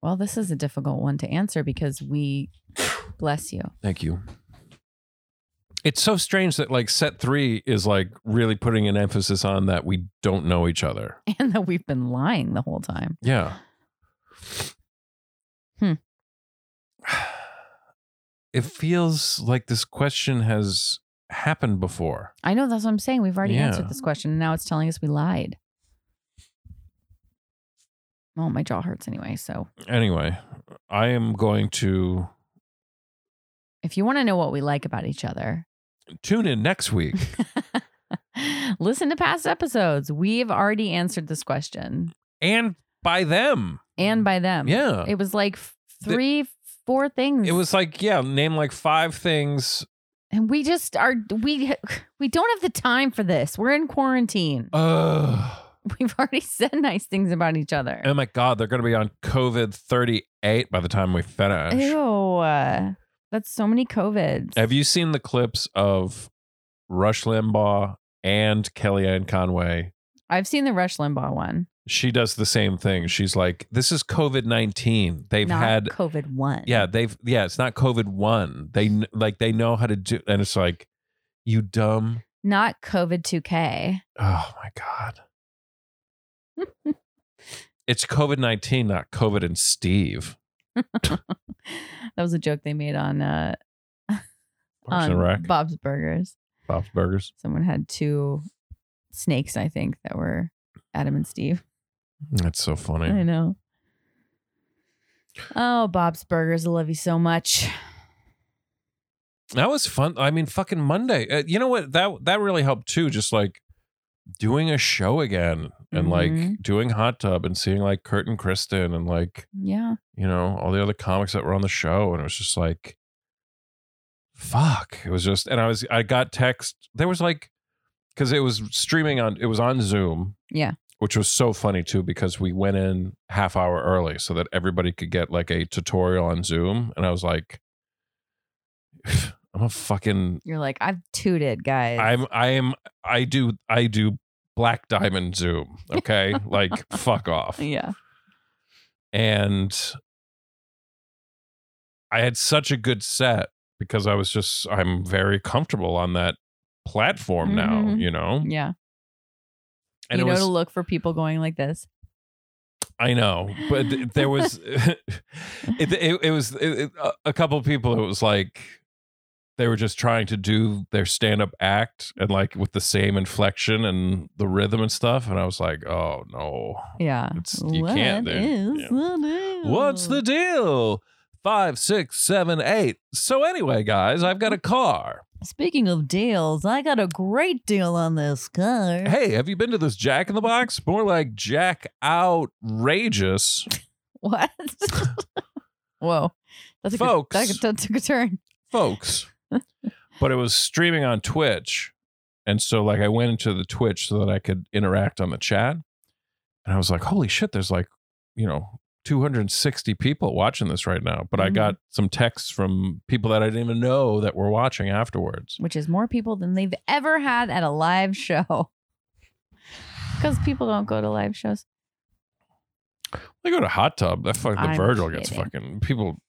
Well, this is a difficult one to answer because we bless you. Thank you. It's so strange that like set three is like really putting an emphasis on that we don't know each other. And that we've been lying the whole time. Yeah. Hmm. It feels like this question has happened before. I know that's what I'm saying. We've already Yeah. answered this question and now it's telling us we lied. Well, my jaw hurts anyway. So Anyway, I am going to if you want to know what we like about each other, tune in next week. listen to past episodes. We've already answered this question and by them. and by them. Yeah. It was like f- three, four things. It was like, yeah, name like five things. and we just are we we don't have the time for this. We're in quarantine. Ugh. We've already said nice things about each other. Oh my God, they're going to be on COVID 38 by the time we finish. Ew. uh, That's so many COVIDs. Have you seen the clips of Rush Limbaugh and Kellyanne Conway? I've seen the Rush Limbaugh one. She does the same thing. She's like, "This is COVID nineteen. They've not had, COVID one. yeah, they've, yeah, it's not COVID one. They kn- like they know how to do, and it's like, you dumb. Not COVID 2K. Oh my god, it's COVID nineteen, not COVID and Steve. that was a joke they made on uh on Bob's Burgers. Bob's Burgers. Someone had two snakes, I think, that were Adam and Steve. That's so funny. I know. Oh, Bob's Burgers. I love you so much. That was fun. I mean, fucking Monday. Uh, you know what? That that really helped too. Just like doing a show again and like Mhm. doing hot tub and seeing like Kurt and Kristen and like Yeah. you know all the other comics that were on the show and it was just like fuck it was just and i was i got text there was like because it was streaming on it was on zoom Yeah. Which was so funny too because we went in half hour early so that everybody could get like a tutorial on Zoom, and I was like, I'm a fucking You're like, I've tooted, guys. I'm I am I do I do black diamond Zoom, okay? like fuck off. yeah. And I had such a good set because I was just I'm very comfortable on that platform now, Mhm. you know? Yeah. And you know was to look for people going like this. I know, but th- there was it, it, it was it, a- couple of people. It was like they were just trying to do their stand up act and like with the same inflection and the rhythm and stuff. And I was like, oh no, Yeah. It's- you can't, What Yeah. the deal? what's the deal? Five, six, seven, eight. So anyway, guys, I've got a car. Speaking of deals, I got a great deal on this car. Hey, have you been to this Jack in the Box? More like Jack outrageous. What? Whoa. That's a Folks. Good, that, that took a turn. folks. but it was streaming on Twitch. And so like I went into the Twitch so that I could interact on the chat. And I was like, holy shit, there's like, you know, 260 people watching this right now. But I Mhm. got some texts from people that I didn't even know that were watching afterwards. Which is more people than they've ever had at a live show. Because people don't go to live shows. They go to hot tub. That fuck the Virgil gets fucking people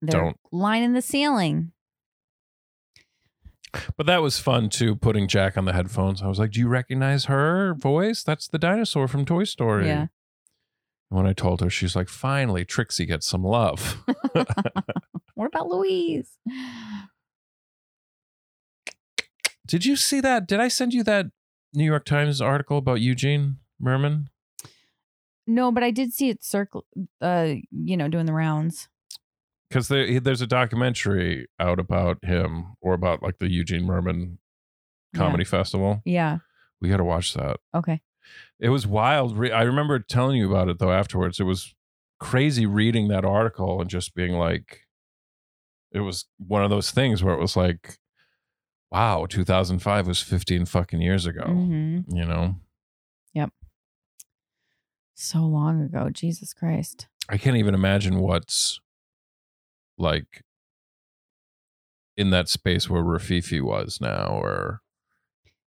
They're Don't. line in the ceiling. But that was fun too, putting Jack on the headphones. I was like, Do you recognize her voice? That's the dinosaur from Toy Story. Yeah. And when I told her, she's like, Finally, Trixie gets some love. What about Louise? Did you see that? Did I send you that New York Times article about Eugene Mirman? No, but I did see it circle, uh, you know, doing the rounds. Because there, there's a documentary out about him or about like the Eugene Mirman Comedy Festival. Yeah. We got to watch that. Okay. It was wild. Re- I remember telling you about it though afterwards. It was crazy reading that article and just being like, it was one of those things where it was like, wow, 2005 was 15 fucking years ago, hmm you know? Yep. So long ago. Jesus Christ. I can't even imagine what's like in that space where Rififi was now, or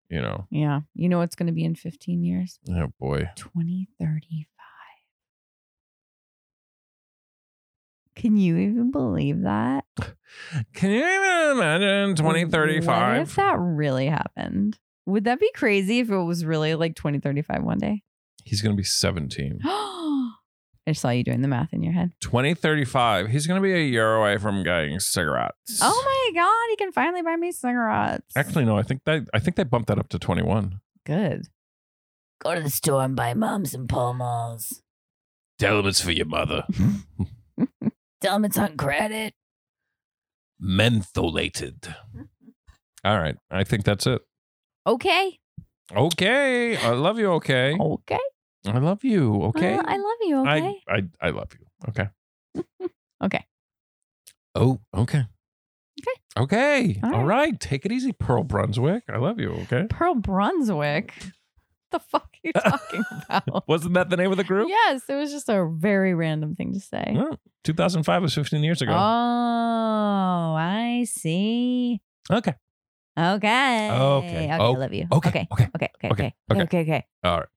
you know, Yeah. You know what's going to be in 15 years? oh boy, 2035. Can you even believe that? can you even imagine 2035? What if that really happened? Would that be crazy if it was really like 2035 one day? He's gonna be seventeen. I saw you doing the math in your head. 2035. He's gonna be a year away from getting cigarettes. Oh my god, he can finally buy me cigarettes. Actually, no. I think that I think they bumped that up to twenty one. good. Go to the store and buy mom some Pall Malls. Tell him it's for your mother. Tell him it's on credit. Mentholated. All right. I think that's it. Okay. Okay. I love you. Okay. Okay. I love you. Okay. Uh, I love you. Okay. I, I I love you. Okay. okay. Oh, okay. Okay. Okay. All All right. right. Take it easy, Pearl Brunswick. I love you. Okay. Pearl Brunswick. the fuck are you talking about? Wasn't that the name of the group? yes, it was just a very random thing to say. Well, 2005 was 15 years ago. Oh, I see. okay. Okay. Okay. Okay. Oh, I love you. okay, Okay. okay, Okay. Okay. okay, Okay. okay. Okay. Okay. All right.